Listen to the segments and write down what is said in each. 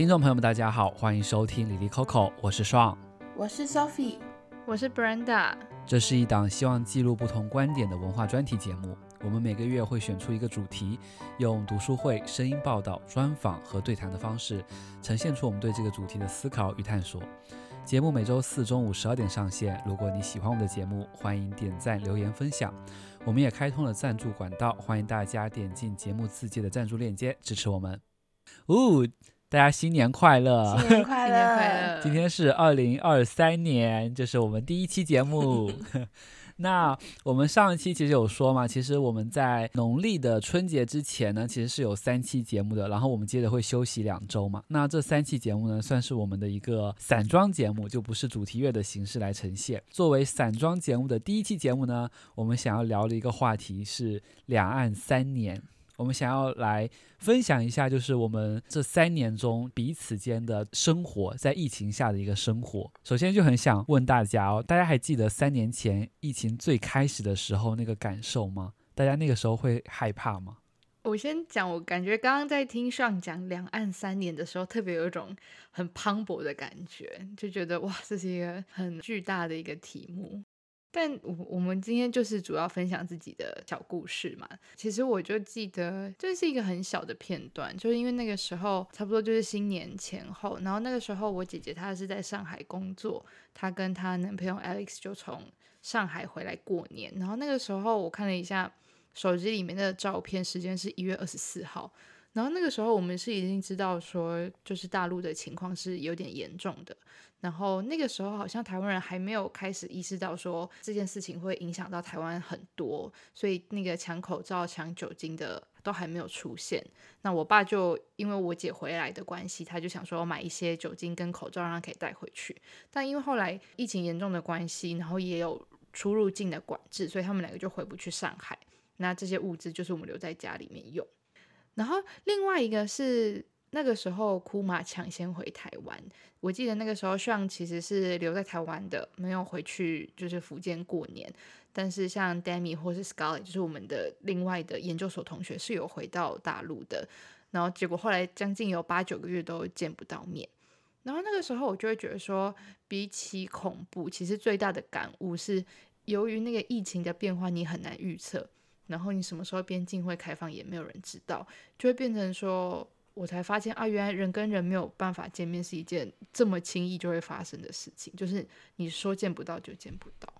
听众朋友们，大家好，欢迎收听李丽 Coco，我是爽，我是 Sophie，我是 Brenda。这是一档希望记录不同观点的文化专题节目。我们每个月会选出一个主题，用读书会、声音报道、专访和对谈的方式，呈现出我们对这个主题的思考与探索。节目每周四中午十二点上线。如果你喜欢我们的节目，欢迎点赞、留言、分享。我们也开通了赞助管道，欢迎大家点进节目自介的赞助链接支持我们。呜，大家新年快乐！新年快乐！今天是二零二三年，这是我们第一期节目。那我们上一期其实有说嘛，其实我们在农历的春节之前呢，其实是有三期节目的，然后我们接着会休息两周嘛。那这三期节目呢，算是我们的一个散装节目，就不是主题乐的形式来呈现。作为散装节目的第一期节目呢，我们想要聊的一个话题是两岸三年。我们想要来分享一下，就是我们这三年中彼此间的生活，在疫情下的一个生活。首先就很想问大家哦，大家还记得三年前疫情最开始的时候那个感受吗？大家那个时候会害怕吗？我先讲，我感觉刚刚在听上讲两岸三年的时候，特别有一种很磅礴的感觉，就觉得哇，这是一个很巨大的一个题目。但我我们今天就是主要分享自己的小故事嘛。其实我就记得这是一个很小的片段，就是因为那个时候差不多就是新年前后，然后那个时候我姐姐她是在上海工作，她跟她男朋友 Alex 就从上海回来过年。然后那个时候我看了一下手机里面的照片，时间是一月二十四号。然后那个时候我们是已经知道说，就是大陆的情况是有点严重的。然后那个时候好像台湾人还没有开始意识到说这件事情会影响到台湾很多，所以那个抢口罩、抢酒精的都还没有出现。那我爸就因为我姐回来的关系，他就想说买一些酒精跟口罩让他可以带回去。但因为后来疫情严重的关系，然后也有出入境的管制，所以他们两个就回不去上海。那这些物资就是我们留在家里面用。然后另外一个是。那个时候，库玛抢先回台湾。我记得那个时候，像其实是留在台湾的，没有回去，就是福建过年。但是像 Demi 或是 Scarlet，就是我们的另外的研究所同学，是有回到大陆的。然后结果后来将近有八九个月都见不到面。然后那个时候，我就会觉得说，比起恐怖，其实最大的感悟是，由于那个疫情的变化，你很难预测。然后你什么时候边境会开放，也没有人知道，就会变成说。我才发现啊，原来人跟人没有办法见面是一件这么轻易就会发生的事情，就是你说见不到就见不到。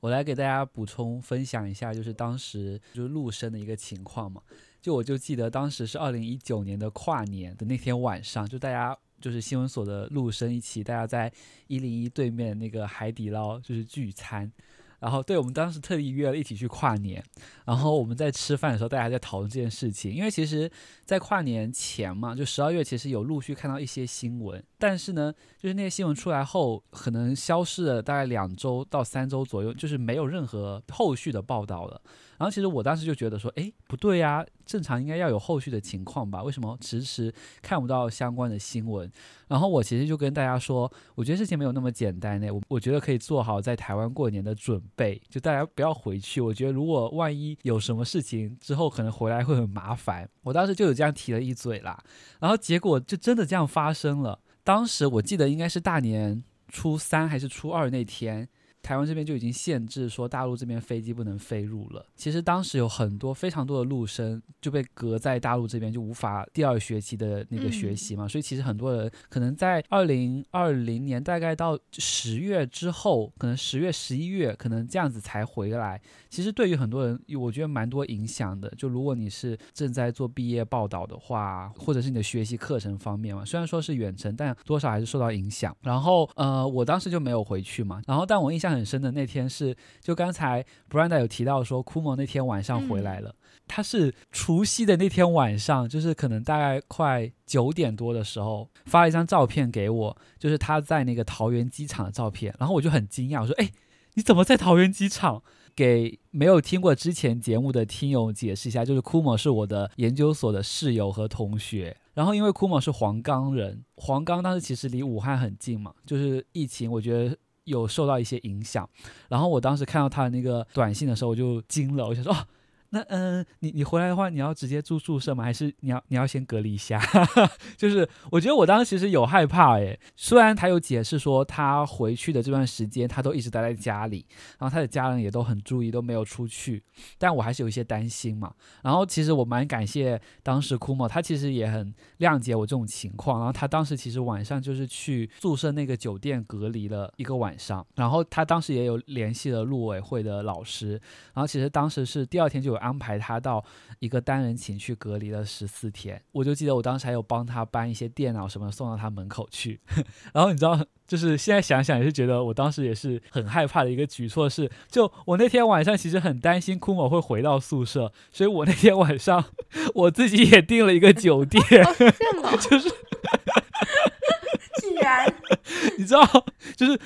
我来给大家补充分享一下，就是当时就是陆生的一个情况嘛。就我就记得当时是二零一九年的跨年的那天晚上，就大家就是新闻所的陆生一起，大家在一零一对面那个海底捞就是聚餐。然后，对，我们当时特地约了一起去跨年。然后我们在吃饭的时候，大家在讨论这件事情。因为其实，在跨年前嘛，就十二月，其实有陆续看到一些新闻。但是呢，就是那些新闻出来后，可能消失了大概两周到三周左右，就是没有任何后续的报道了。然后其实我当时就觉得说，诶，不对呀，正常应该要有后续的情况吧？为什么迟迟看不到相关的新闻？然后我其实就跟大家说，我觉得事情没有那么简单呢。我我觉得可以做好在台湾过年的准备，就大家不要回去。我觉得如果万一有什么事情之后，可能回来会很麻烦。我当时就有这样提了一嘴啦，然后结果就真的这样发生了。当时我记得应该是大年初三还是初二那天。台湾这边就已经限制说大陆这边飞机不能飞入了。其实当时有很多非常多的陆生就被隔在大陆这边，就无法第二学期的那个学习嘛。所以其实很多人可能在二零二零年大概到十月之后，可能十月、十一月可能这样子才回来。其实对于很多人，我觉得蛮多影响的。就如果你是正在做毕业报道的话，或者是你的学习课程方面嘛，虽然说是远程，但多少还是受到影响。然后呃，我当时就没有回去嘛。然后但我印象。很深的那天是，就刚才 Brenda 有提到说，Kumo 那天晚上回来了。嗯、他是除夕的那天晚上，就是可能大概快九点多的时候，发了一张照片给我，就是他在那个桃园机场的照片。然后我就很惊讶，我说：“哎，你怎么在桃园机场？”给没有听过之前节目的听友解释一下，就是 Kumo 是我的研究所的室友和同学。然后因为 Kumo 是黄冈人，黄冈当时其实离武汉很近嘛，就是疫情，我觉得。有受到一些影响，然后我当时看到他的那个短信的时候，我就惊了，我想说，那嗯，你你回来的话，你要直接住宿舍吗？还是你要你要先隔离一下？就是我觉得我当时其实有害怕诶，虽然他有解释说他回去的这段时间他都一直待在家里，然后他的家人也都很注意，都没有出去，但我还是有一些担心嘛。然后其实我蛮感谢当时 Kumo，他其实也很谅解我这种情况。然后他当时其实晚上就是去宿舍那个酒店隔离了一个晚上，然后他当时也有联系了陆委会的老师，然后其实当时是第二天就有安排他到一个单人寝去隔离了十四天，我就记得我当时还有帮他搬一些电脑什么送到他门口去，然后你知道，就是现在想想也是觉得我当时也是很害怕的一个举措是，就我那天晚上其实很担心 Kumo 会回到宿舍，所以我那天晚上我自己也订了一个酒店，哦、就是。既然 你知道，就是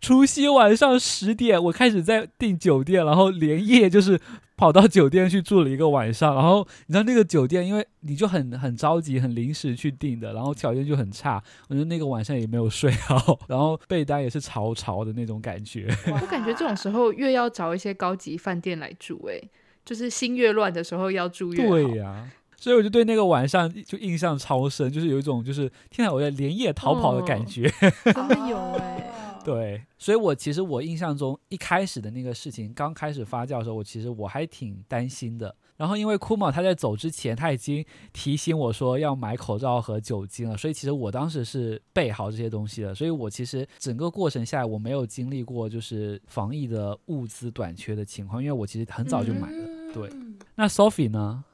除夕晚上十点，我开始在订酒店，然后连夜就是跑到酒店去住了一个晚上。然后你知道那个酒店，因为你就很很着急、很临时去订的，然后条件就很差，我觉得那个晚上也没有睡好，然后被单也是潮潮的那种感觉。我感觉这种时候越要找一些高级饭店来住，哎，就是心越乱的时候要住越好。对呀、啊。所以我就对那个晚上就印象超深，就是有一种就是天哪，我在连夜逃跑的感觉，真的有哎。对，所以我其实我印象中一开始的那个事情刚开始发酵的时候，我其实我还挺担心的。然后因为 Kumo 他在走之前他已经提醒我说要买口罩和酒精了，所以其实我当时是备好这些东西的。所以我其实整个过程下来我没有经历过就是防疫的物资短缺的情况，因为我其实很早就买了。对，那 Sophie 呢？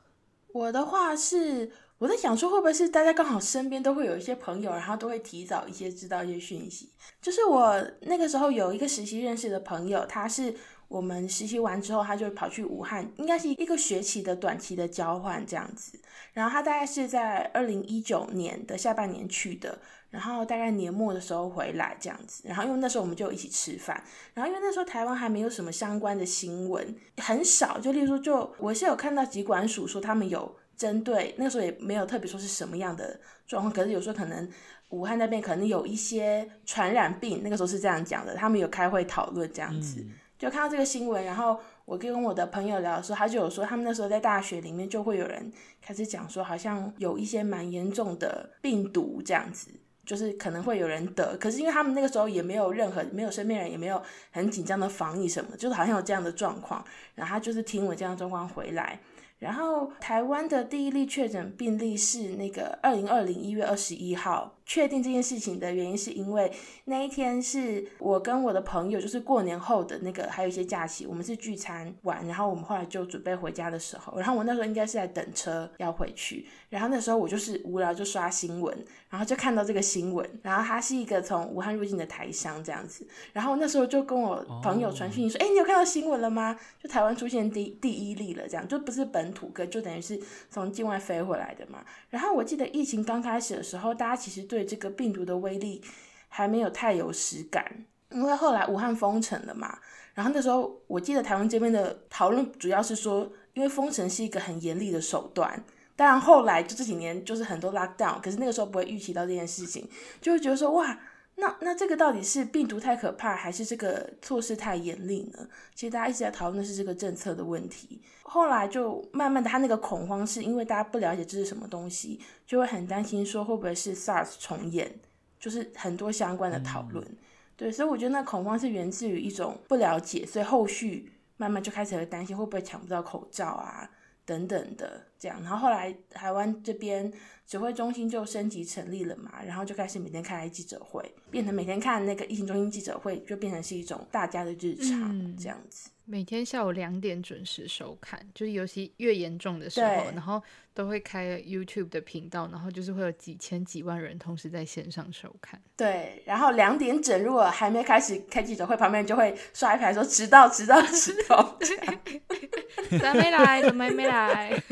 我的话是，我在想说，会不会是大家刚好身边都会有一些朋友，然后都会提早一些知道一些讯息。就是我那个时候有一个实习认识的朋友，他是我们实习完之后，他就跑去武汉，应该是一个学期的短期的交换这样子。然后他大概是在二零一九年的下半年去的。然后大概年末的时候回来这样子，然后因为那时候我们就一起吃饭，然后因为那时候台湾还没有什么相关的新闻，很少，就例如说，就我是有看到疾管署说他们有针对，那个时候也没有特别说是什么样的状况，可是有时候可能武汉那边可能有一些传染病，那个时候是这样讲的，他们有开会讨论这样子，就看到这个新闻，然后我跟我的朋友聊的时候，他就有说他们那时候在大学里面就会有人开始讲说，好像有一些蛮严重的病毒这样子。就是可能会有人得，可是因为他们那个时候也没有任何没有身边人，也没有很紧张的防疫什么，就是好像有这样的状况，然后他就是听我这样的状况回来。然后台湾的第一例确诊病例是那个二零二零一月二十一号。确定这件事情的原因是因为那一天是我跟我的朋友，就是过年后的那个还有一些假期，我们是聚餐完，然后我们后来就准备回家的时候，然后我那时候应该是在等车要回去，然后那时候我就是无聊就刷新闻，然后就看到这个新闻，然后他是一个从武汉入境的台商这样子，然后那时候就跟我朋友传讯息说，哎、oh.，你有看到新闻了吗？就台湾出现第第一例了，这样就不是本土个，就等于是从境外飞回来的嘛。然后我记得疫情刚开始的时候，大家其实对对这个病毒的威力还没有太有实感，因为后来武汉封城了嘛。然后那时候我记得台湾这边的讨论主要是说，因为封城是一个很严厉的手段。当然后来就这几年就是很多 lockdown，可是那个时候不会预期到这件事情，就会觉得说哇，那那这个到底是病毒太可怕，还是这个措施太严厉呢？其实大家一直在讨论的是这个政策的问题。后来就慢慢的，他那个恐慌是因为大家不了解这是什么东西，就会很担心说会不会是 SARS 重演，就是很多相关的讨论。嗯、对，所以我觉得那恐慌是源自于一种不了解，所以后续慢慢就开始会担心会不会抢不到口罩啊等等的这样。然后后来台湾这边指挥中心就升级成立了嘛，然后就开始每天开记者会，变成每天看那个疫情中心记者会，就变成是一种大家的日常、嗯、这样子。每天下午两点准时收看，就是尤其越严重的时候，然后都会开 YouTube 的频道，然后就是会有几千几万人同时在线上收看。对，然后两点整，如果还没开始开记者会，旁边人就会刷一排说迟到，迟到，迟到，怎么没来？怎么还没来？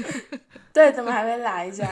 对，怎么还没来？这样，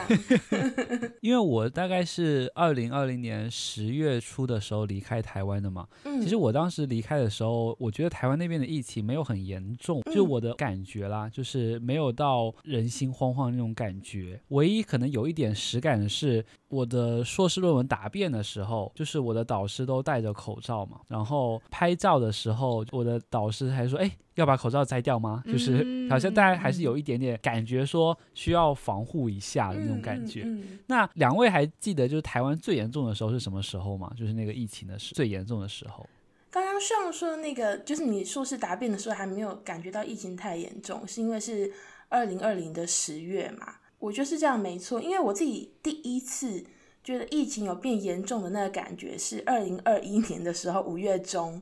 因为我大概是二零二零年十月初的时候离开台湾的嘛。嗯，其实我当时离开的时候，我觉得台湾那边的疫情没有很严重，就我的感觉啦，就是没有到人心惶惶那种感觉。唯一可能有一点实感的是，我的硕士论文答辩的时候，就是我的导师都戴着口罩嘛，然后拍照的时候，我的导师还说：“哎，要把口罩摘掉吗？”就是 好像大家还是有一点点感觉说需要防护一下的那种感觉。那两位还记得就是台湾最严重的时候是什么时候吗？就是那个疫情的时最严重的时候。刚刚上说的那个，就是你硕士答辩的时候还没有感觉到疫情太严重，是因为是二零二零的十月嘛？我觉得是这样没错，因为我自己第一次觉得疫情有变严重的那个感觉是二零二一年的时候五月中，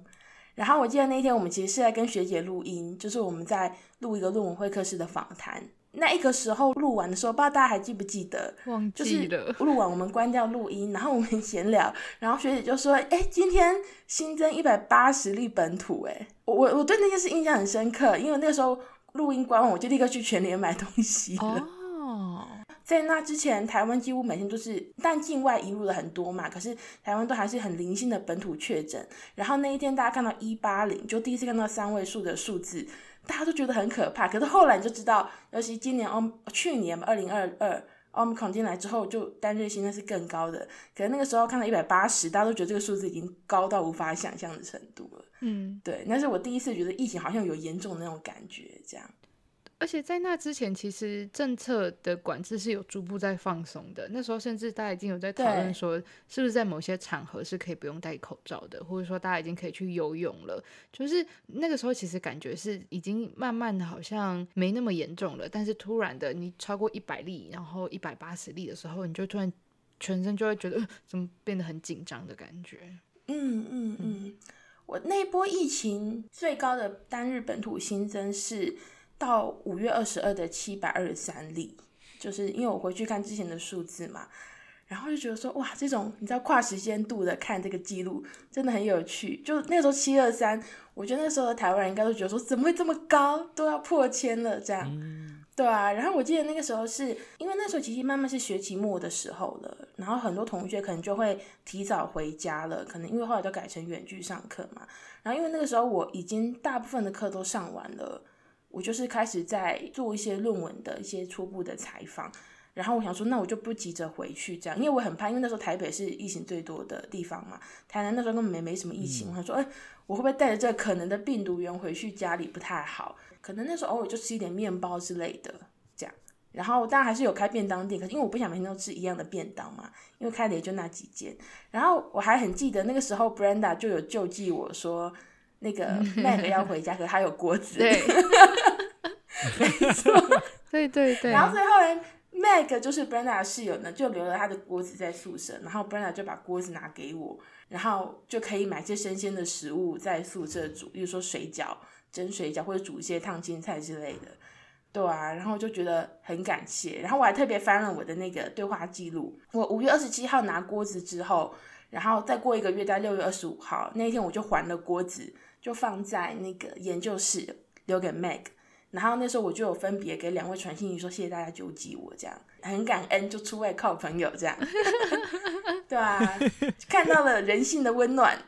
然后我记得那一天我们其实是在跟学姐录音，就是我们在录一个论文会客室的访谈。那一个时候录完的时候，不知道大家还记不记得？忘记了。就是录完我们关掉录音，然后我们闲聊，然后学姐就说：“哎，今天新增一百八十例本土。”哎，我我我对那件事印象很深刻，因为那个时候录音关完，我就立刻去全联买东西了。哦，在那之前，台湾几乎每天都是，但境外移入的很多嘛，可是台湾都还是很零星的本土确诊。然后那一天大家看到一八零，就第一次看到三位数的数字。大家都觉得很可怕，可是后来你就知道，尤其今年奥去年二零二二奥密克戎进来之后，就单日新增是更高的。可是那个时候看到一百八十，大家都觉得这个数字已经高到无法想象的程度了。嗯，对，那是我第一次觉得疫情好像有严重的那种感觉，这样。而且在那之前，其实政策的管制是有逐步在放松的。那时候甚至大家已经有在讨论说，是不是在某些场合是可以不用戴口罩的，或者说大家已经可以去游泳了。就是那个时候，其实感觉是已经慢慢的好像没那么严重了。但是突然的，你超过一百例，然后一百八十例的时候，你就突然全身就会觉得，呃，怎么变得很紧张的感觉。嗯嗯嗯，我那一波疫情最高的单日本土新增是。到五月二十二的七百二十三例，就是因为我回去看之前的数字嘛，然后就觉得说哇，这种你知道跨时间度的看这个记录真的很有趣。就那时候七二三，我觉得那时候的台湾人应该都觉得说怎么会这么高，都要破千了这样，嗯、对啊。然后我记得那个时候是因为那时候其实慢慢是学期末的时候了，然后很多同学可能就会提早回家了，可能因为后来都改成远距上课嘛。然后因为那个时候我已经大部分的课都上完了。我就是开始在做一些论文的一些初步的采访，然后我想说，那我就不急着回去这样，因为我很怕，因为那时候台北是疫情最多的地方嘛，台南那时候根本没没什么疫情，嗯、我想说，哎，我会不会带着这可能的病毒源回去家里不太好？可能那时候偶尔就吃一点面包之类的这样，然后当然还是有开便当店，可是因为我不想每天都吃一样的便当嘛，因为开的也就那几间，然后我还很记得那个时候，Brenda 就有救济我说。那个 Meg 要回家，可是他有锅子。对，没错，对对对。然后所以后来 Meg 就是 Brenda 的室友呢，就留了他的锅子在宿舍，然后 Brenda 就把锅子拿给我，然后就可以买些生鲜的食物在宿舍煮，比如说水饺、蒸水饺或者煮一些烫青菜之类的。对啊，然后就觉得很感谢。然后我还特别翻了我的那个对话记录，我五月二十七号拿锅子之后，然后再过一个月，在六月二十五号那一天，我就还了锅子。就放在那个研究室留给 Meg，然后那时候我就有分别给两位传信说，谢谢大家救济我，这样很感恩，就出外靠朋友这样，对啊，看到了人性的温暖。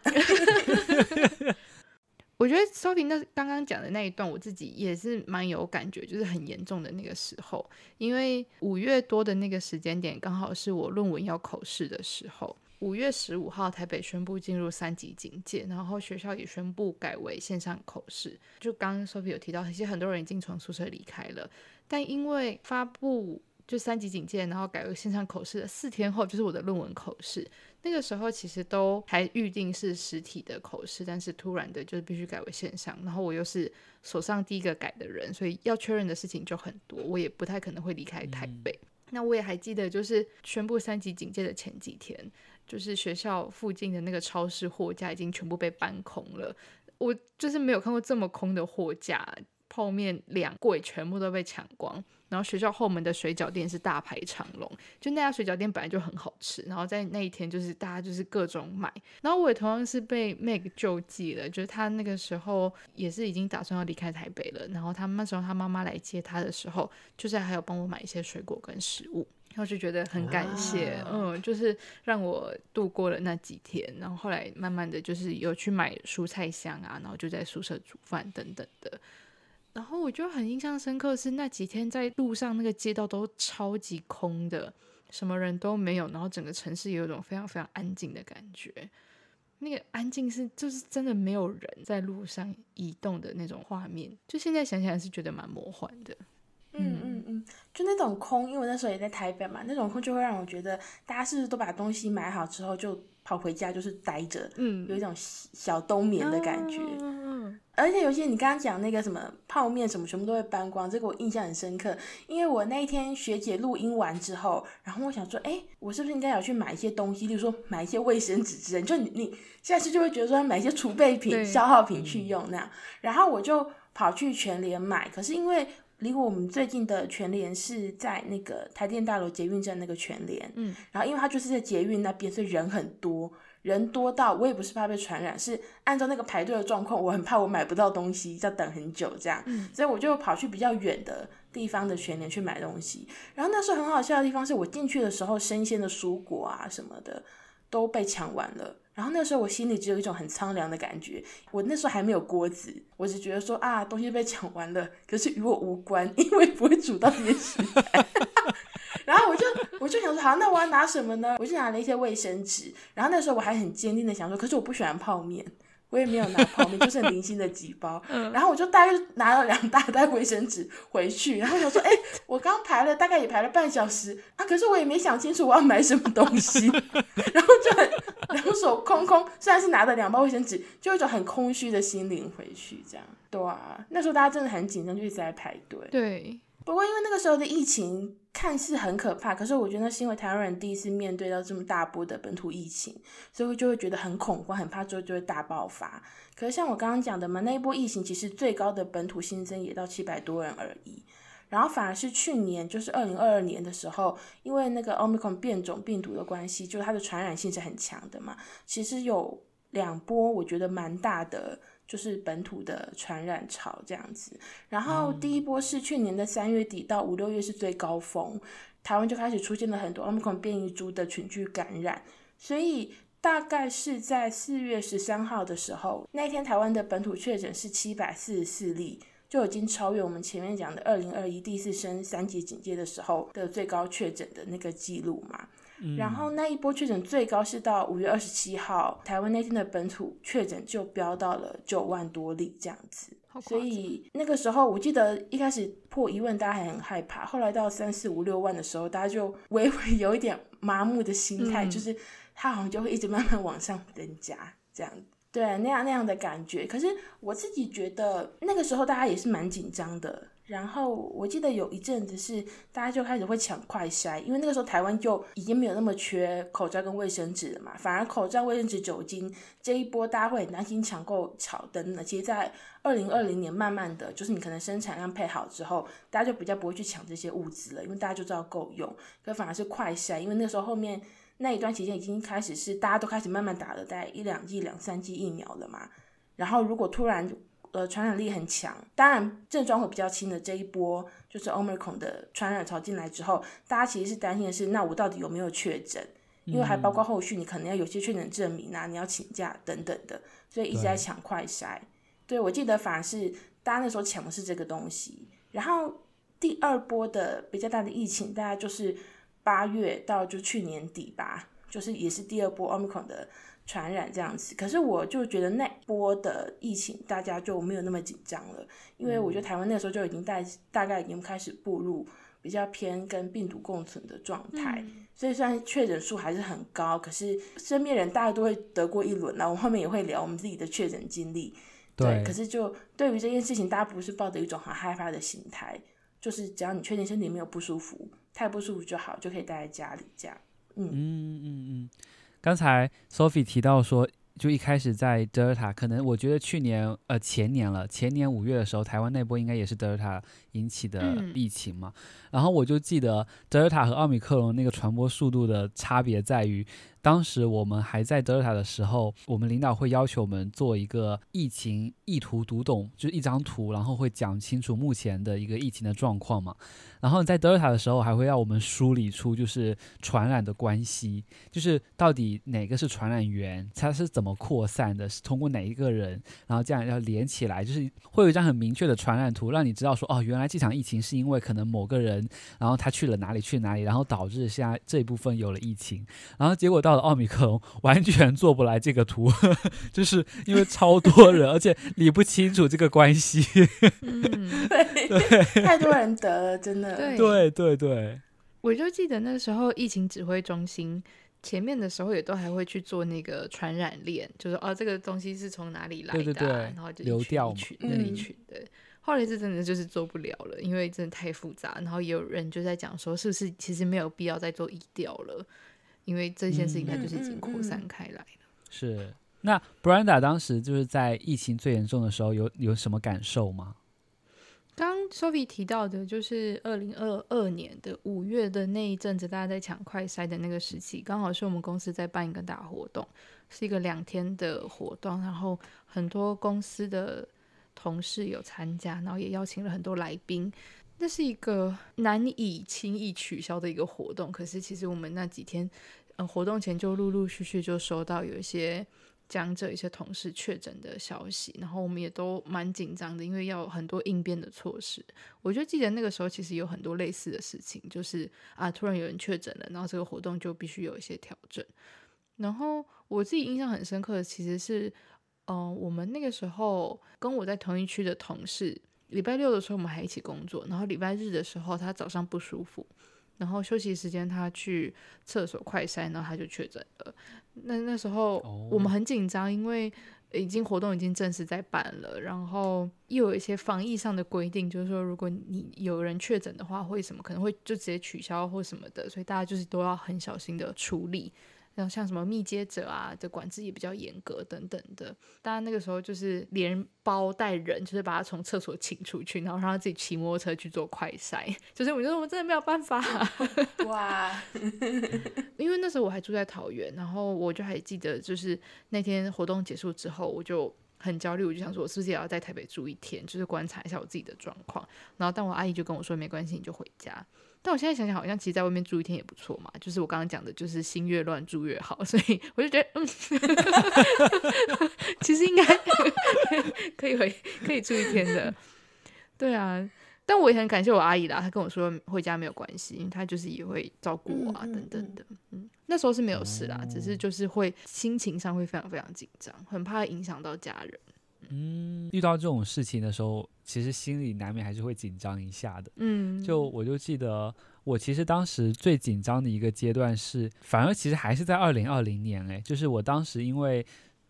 我觉得 Sophie 那刚刚讲的那一段，我自己也是蛮有感觉，就是很严重的那个时候，因为五月多的那个时间点，刚好是我论文要口试的时候。五月十五号，台北宣布进入三级警戒，然后学校也宣布改为线上口试。就刚刚 Sophie 有提到，其实很多人已经从宿舍离开了，但因为发布就三级警戒，然后改为线上口试的四天后，就是我的论文口试。那个时候其实都还预定是实体的口试，但是突然的就是必须改为线上，然后我又是手上第一个改的人，所以要确认的事情就很多，我也不太可能会离开台北。嗯、那我也还记得，就是宣布三级警戒的前几天。就是学校附近的那个超市货架已经全部被搬空了，我就是没有看过这么空的货架，泡面两柜全部都被抢光，然后学校后门的水饺店是大排长龙，就那家水饺店本来就很好吃，然后在那一天就是大家就是各种买，然后我也同样是被 Meg 救济了，就是他那个时候也是已经打算要离开台北了，然后他那时候他妈妈来接他的时候，就是还有帮我买一些水果跟食物。然后就觉得很感谢，哇嗯，就是让我度过了那几天。然后后来慢慢的就是有去买蔬菜箱啊，然后就在宿舍煮饭等等的。然后我就很印象深刻是那几天在路上那个街道都超级空的，什么人都没有，然后整个城市有一种非常非常安静的感觉。那个安静是就是真的没有人在路上移动的那种画面，就现在想起来是觉得蛮魔幻的。嗯嗯嗯，就那种空，因为我那时候也在台北嘛，那种空就会让我觉得大家是不是都把东西买好之后就跑回家就是待着，嗯，有一种小冬眠的感觉。嗯嗯，而且有些你刚刚讲那个什么泡面什么全部都会搬光，这个我印象很深刻，因为我那一天学姐录音完之后，然后我想说，哎，我是不是应该要去买一些东西，例如说买一些卫生纸之类，就你你下次就会觉得说买一些储备品、消耗品去用那样，然后我就跑去全联买，可是因为。离我们最近的全联是在那个台电大楼捷运站那个全联，嗯，然后因为它就是在捷运那边，所以人很多，人多到我也不是怕被传染，是按照那个排队的状况，我很怕我买不到东西，要等很久这样，嗯，所以我就跑去比较远的地方的全联去买东西。然后那时候很好笑的地方是我进去的时候，生鲜的蔬果啊什么的都被抢完了。然后那时候我心里只有一种很苍凉的感觉，我那时候还没有锅子，我只觉得说啊，东西被抢完了，可是与我无关，因为不会煮到这些食材。然后我就我就想说，好，那我要拿什么呢？我就拿了一些卫生纸。然后那时候我还很坚定的想说，可是我不喜欢泡面。我也没有拿泡面，就是很零星的几包，然后我就大概拿了两大袋卫生纸回去，然后想说，哎、欸，我刚排了大概也排了半小时啊，可是我也没想清楚我要买什么东西，然后就很两手空空，虽然是拿了两包卫生纸，就有一种很空虚的心灵回去，这样，对啊，那时候大家真的很紧张，就一直在排队，对。不过，因为那个时候的疫情看似很可怕，可是我觉得那是因为台湾人第一次面对到这么大波的本土疫情，所以就会觉得很恐慌，很怕之后就会大爆发。可是像我刚刚讲的嘛，那一波疫情其实最高的本土新增也到七百多人而已，然后反而是去年，就是二零二二年的时候，因为那个 Omicron 变种病毒的关系，就它的传染性是很强的嘛，其实有两波，我觉得蛮大的。就是本土的传染潮这样子，然后第一波是去年的三月底到五六月是最高峰，台湾就开始出现了很多 Omicron 变异株的群聚感染，所以大概是在四月十三号的时候，那天台湾的本土确诊是七百四十四例，就已经超越我们前面讲的二零二一第一次升三级警戒的时候的最高确诊的那个记录嘛。然后那一波确诊最高是到五月二十七号，台湾那天的本土确诊就飙到了九万多例这样子，所以那个时候我记得一开始破一万大家还很害怕，后来到三四五六万的时候，大家就 微微有一点麻木的心态，嗯、就是它好像就会一直慢慢往上增加这样，对，那样那样的感觉。可是我自己觉得那个时候大家也是蛮紧张的。然后我记得有一阵子是大家就开始会抢快筛，因为那个时候台湾就已经没有那么缺口罩跟卫生纸了嘛，反而口罩、卫生纸、酒精这一波大家会很担心抢购潮灯呢。其实，在二零二零年慢慢的就是你可能生产量配好之后，大家就比较不会去抢这些物资了，因为大家就知道够用。可反而是快筛，因为那时候后面那一段期间已经开始是大家都开始慢慢打了大概一两剂、两三剂疫苗了嘛。然后如果突然呃，传染力很强，当然症状会比较轻的这一波，就是 Omicron 的传染潮进来之后，大家其实是担心的是，那我到底有没有确诊？因为还包括后续你可能要有些确诊证明啊，你要请假等等的，所以一直在抢快筛。对，对我记得反而是大家那时候抢的是这个东西，然后第二波的比较大的疫情，大概就是八月到就去年底吧，就是也是第二波 Omicron 的。传染这样子，可是我就觉得那波的疫情大家就没有那么紧张了，因为我觉得台湾那时候就已经大大概已经开始步入比较偏跟病毒共存的状态，嗯、所以虽然确诊数还是很高，可是身边人大家都会得过一轮，那我后面也会聊我们自己的确诊经历，对，对，可是就对于这件事情，大家不是抱着一种很害怕的心态，就是只要你确定身体没有不舒服，太不舒服就好，就可以待在家里这样，嗯。嗯嗯嗯。刚才 Sophie 提到说，就一开始在 Delta，可能我觉得去年呃前年了，前年五月的时候，台湾那波应该也是 Delta 引起的疫情嘛。嗯、然后我就记得 Delta 和奥密克戎那个传播速度的差别在于当时我们还在德尔塔的时候，我们领导会要求我们做一个疫情意图读懂，就是一张图，然后会讲清楚目前的一个疫情的状况嘛。然后在德尔塔的时候，还会要我们梳理出就是传染的关系，就是到底哪个是传染源，它是怎么扩散的，是通过哪一个人，然后这样要连起来，就是会有一张很明确的传染图，让你知道说哦，原来这场疫情是因为可能某个人，然后他去了哪里去哪里，然后导致现在这一部分有了疫情。然后结果到了奥密克戎，完全做不来这个图，呵 呵就是因为超多人，而且理不清楚这个关系。嗯，对，太多人得了，真的。对对对对，我就记得那时候疫情指挥中心前面的时候也都还会去做那个传染链，就是哦这个东西是从哪里来的，啊，对对对，然后就流掉一群的一群的。后来是真的就是做不了了，因为真的太复杂。然后也有人就在讲说，是不是其实没有必要再做移调了，因为这件事情它就是已经扩散开来了。嗯嗯嗯嗯是，那 Brenda 当时就是在疫情最严重的时候有有什么感受吗？刚 Sophie 提到的，就是二零二二年的五月的那一阵子，大家在抢快筛的那个时期，刚好是我们公司在办一个大活动，是一个两天的活动，然后很多公司的同事有参加，然后也邀请了很多来宾。那是一个难以轻易取消的一个活动，可是其实我们那几天，呃，活动前就陆陆续续就收到有一些。讲者一些同事确诊的消息，然后我们也都蛮紧张的，因为要很多应变的措施。我就记得那个时候其实有很多类似的事情，就是啊，突然有人确诊了，然后这个活动就必须有一些调整。然后我自己印象很深刻的其实是，嗯、呃，我们那个时候跟我在同一区的同事，礼拜六的时候我们还一起工作，然后礼拜日的时候他早上不舒服。然后休息时间，他去厕所快筛，然后他就确诊了。那那时候我们很紧张，因为已经活动已经正式在办了，然后又有一些防疫上的规定，就是说如果你有人确诊的话，会什么可能会就直接取消或什么的，所以大家就是都要很小心的处理。然后像什么密接者啊的管制也比较严格等等的，当然那个时候就是连包带人，就是把他从厕所请出去，然后让他自己骑摩托车去做快筛。就是我觉得我们真的没有办法。哇！因为那时候我还住在桃园，然后我就还记得，就是那天活动结束之后，我就很焦虑，我就想说，我是不是也要在台北住一天，就是观察一下我自己的状况。然后但我阿姨就跟我说，没关系，你就回家。但我现在想想，好像其实在外面住一天也不错嘛。就是我刚刚讲的，就是心越乱住越好，所以我就觉得，嗯，其实应该可以回，可以住一天的。对啊，但我也很感谢我阿姨啦，她跟我说回家没有关系，因为她就是也会照顾我啊，等等的。嗯，那时候是没有事啦，只是就是会心情上会非常非常紧张，很怕影响到家人。嗯，遇到这种事情的时候，其实心里难免还是会紧张一下的。嗯，就我就记得，我其实当时最紧张的一个阶段是，反而其实还是在二零二零年，哎，就是我当时因为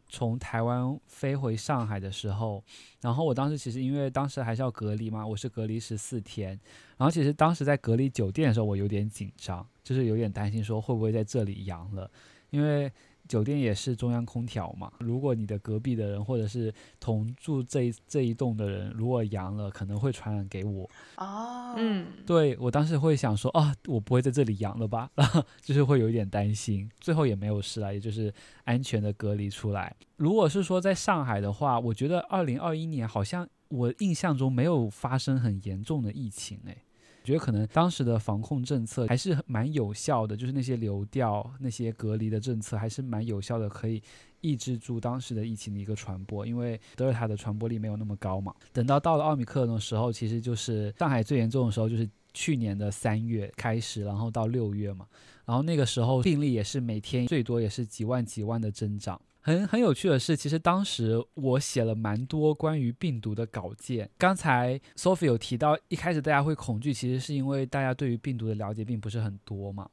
从台湾飞回上海的时候，然后我当时其实因为当时还是要隔离嘛，我是隔离十四天，然后其实当时在隔离酒店的时候，我有点紧张，就是有点担心说会不会在这里阳了，因为。酒店也是中央空调嘛，如果你的隔壁的人或者是同住这一这一栋的人如果阳了，可能会传染给我。哦，嗯，对，我当时会想说啊，我不会在这里阳了吧？然后就是会有一点担心，最后也没有事啊，也就是安全的隔离出来。如果是说在上海的话，我觉得二零二一年好像我印象中没有发生很严重的疫情诶。我觉得可能当时的防控政策还是蛮有效的，就是那些流调、那些隔离的政策还是蛮有效的，可以抑制住当时的疫情的一个传播。因为德尔塔的传播力没有那么高嘛。等到到了奥密克戎的时候，其实就是上海最严重的时候，就是去年的三月开始，然后到六月嘛。然后那个时候病例也是每天最多也是几万几万的增长。很很有趣的是，其实当时我写了蛮多关于病毒的稿件。刚才 Sophie 有提到，一开始大家会恐惧，其实是因为大家对于病毒的了解并不是很多嘛。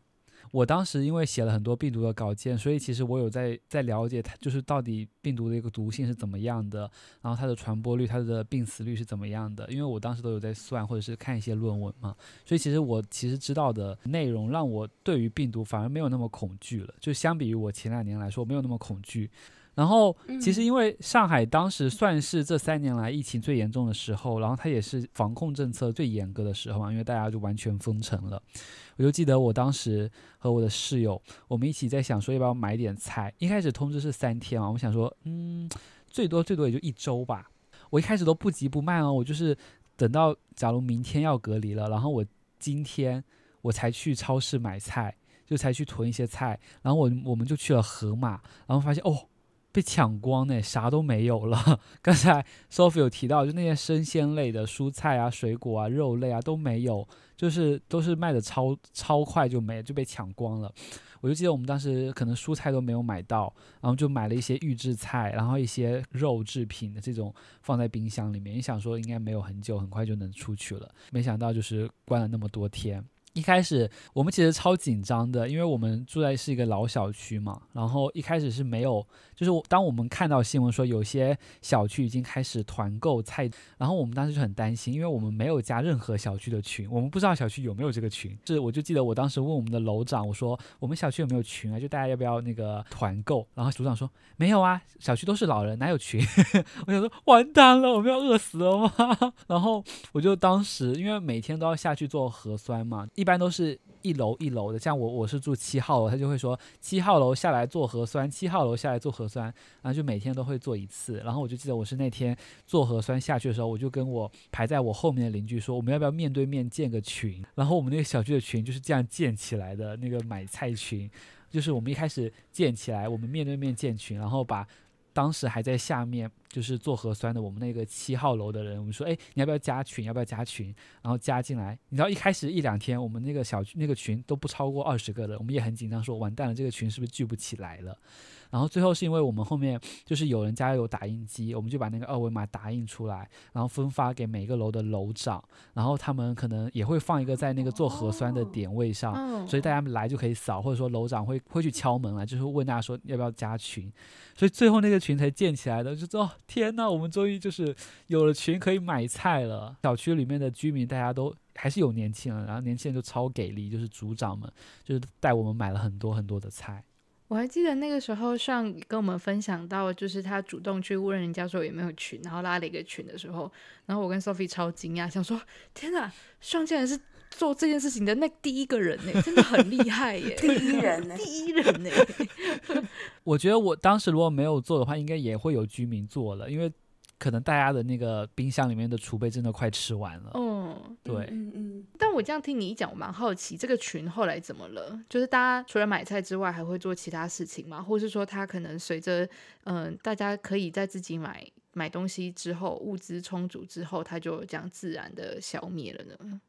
我当时因为写了很多病毒的稿件，所以其实我有在在了解它，就是到底病毒的一个毒性是怎么样的，然后它的传播率、它的病死率是怎么样的。因为我当时都有在算或者是看一些论文嘛，所以其实我其实知道的内容让我对于病毒反而没有那么恐惧了。就相比于我前两年来说，没有那么恐惧。然后其实因为上海当时算是这三年来疫情最严重的时候，然后它也是防控政策最严格的时候嘛，因为大家就完全封城了。我就记得我当时和我的室友，我们一起在想说要不要买点菜。一开始通知是三天嘛，我们想说，嗯，最多最多也就一周吧。我一开始都不急不慢哦，我就是等到假如明天要隔离了，然后我今天我才去超市买菜，就才去囤一些菜，然后我我们就去了盒马，然后发现哦。被抢光呢，啥都没有了。刚才 Sophie 有提到，就那些生鲜类的蔬菜啊、水果啊、肉类啊都没有，就是都是卖的超超快就没就被抢光了。我就记得我们当时可能蔬菜都没有买到，然后就买了一些预制菜，然后一些肉制品的这种放在冰箱里面，你想说应该没有很久，很快就能出去了，没想到就是关了那么多天。一开始我们其实超紧张的，因为我们住在是一个老小区嘛，然后一开始是没有，就是当我们看到新闻说有些小区已经开始团购菜，然后我们当时就很担心，因为我们没有加任何小区的群，我们不知道小区有没有这个群。是我就记得我当时问我们的楼长，我说我们小区有没有群啊？就大家要不要那个团购？然后组长说没有啊，小区都是老人，哪有群？我想说完蛋了，我们要饿死了吗？然后我就当时因为每天都要下去做核酸嘛。一般都是一楼一楼的，像我我是住七号楼，他就会说七号楼下来做核酸，七号楼下来做核酸，然后就每天都会做一次。然后我就记得我是那天做核酸下去的时候，我就跟我排在我后面的邻居说，我们要不要面对面建个群？然后我们那个小区的群就是这样建起来的，那个买菜群，就是我们一开始建起来，我们面对面建群，然后把。当时还在下面，就是做核酸的，我们那个七号楼的人，我们说，哎，你要不要加群？要不要加群？然后加进来。你知道一开始一两天，我们那个小区那个群都不超过二十个人，我们也很紧张，说完蛋了，这个群是不是聚不起来了？然后最后是因为我们后面就是有人家有打印机，我们就把那个二维码打印出来，然后分发给每个楼的楼长，然后他们可能也会放一个在那个做核酸的点位上，哦、所以大家来就可以扫，或者说楼长会会去敲门来，就是问大家说要不要加群，所以最后那个群才建起来的，就说哦天呐，我们终于就是有了群可以买菜了。小区里面的居民大家都还是有年轻人，然后年轻人就超给力，就是组长们就是带我们买了很多很多的菜。我还记得那个时候，上跟我们分享到，就是他主动去问人家说有没有群，然后拉了一个群的时候，然后我跟 Sophie 超惊讶，想说天哪，上竟然是做这件事情的那第一个人呢，真的很厉害耶，第一人呢，第一人呢。我觉得我当时如果没有做的话，应该也会有居民做了，因为。可能大家的那个冰箱里面的储备真的快吃完了。嗯，对。嗯嗯。但我这样听你一讲，我蛮好奇，这个群后来怎么了？就是大家除了买菜之外，还会做其他事情吗？或是说，他可能随着嗯，大家可以在自己买买东西之后，物资充足之后，他就这样自然的消灭了呢？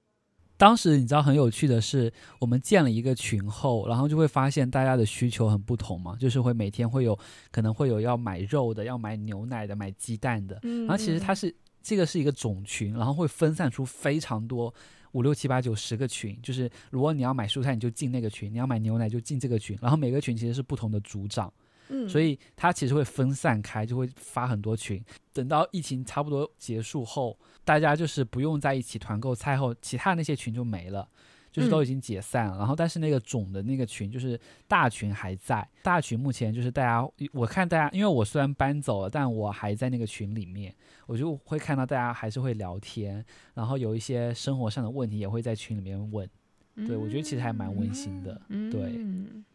当时你知道很有趣的是，我们建了一个群后，然后就会发现大家的需求很不同嘛，就是会每天会有可能会有要买肉的，要买牛奶的，买鸡蛋的。然后其实它是这个是一个种群，然后会分散出非常多五六七八九十个群，就是如果你要买蔬菜，你就进那个群；你要买牛奶就进这个群。然后每个群其实是不同的组长。嗯，所以它其实会分散开，就会发很多群。等到疫情差不多结束后，大家就是不用在一起团购菜后，其他的那些群就没了，就是都已经解散了。嗯、然后，但是那个总的那个群就是大群还在。大群目前就是大家，我看大家，因为我虽然搬走了，但我还在那个群里面，我就会看到大家还是会聊天，然后有一些生活上的问题也会在群里面问。对，我觉得其实还蛮温馨的。嗯、对，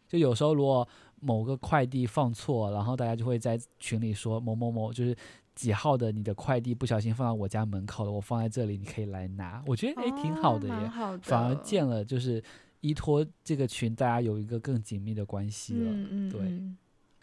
就有时候如果。某个快递放错，然后大家就会在群里说某某某就是几号的，你的快递不小心放到我家门口了，我放在这里，你可以来拿。我觉得诶挺好的耶，的反而建了就是依托这个群，大家有一个更紧密的关系了。嗯嗯嗯对。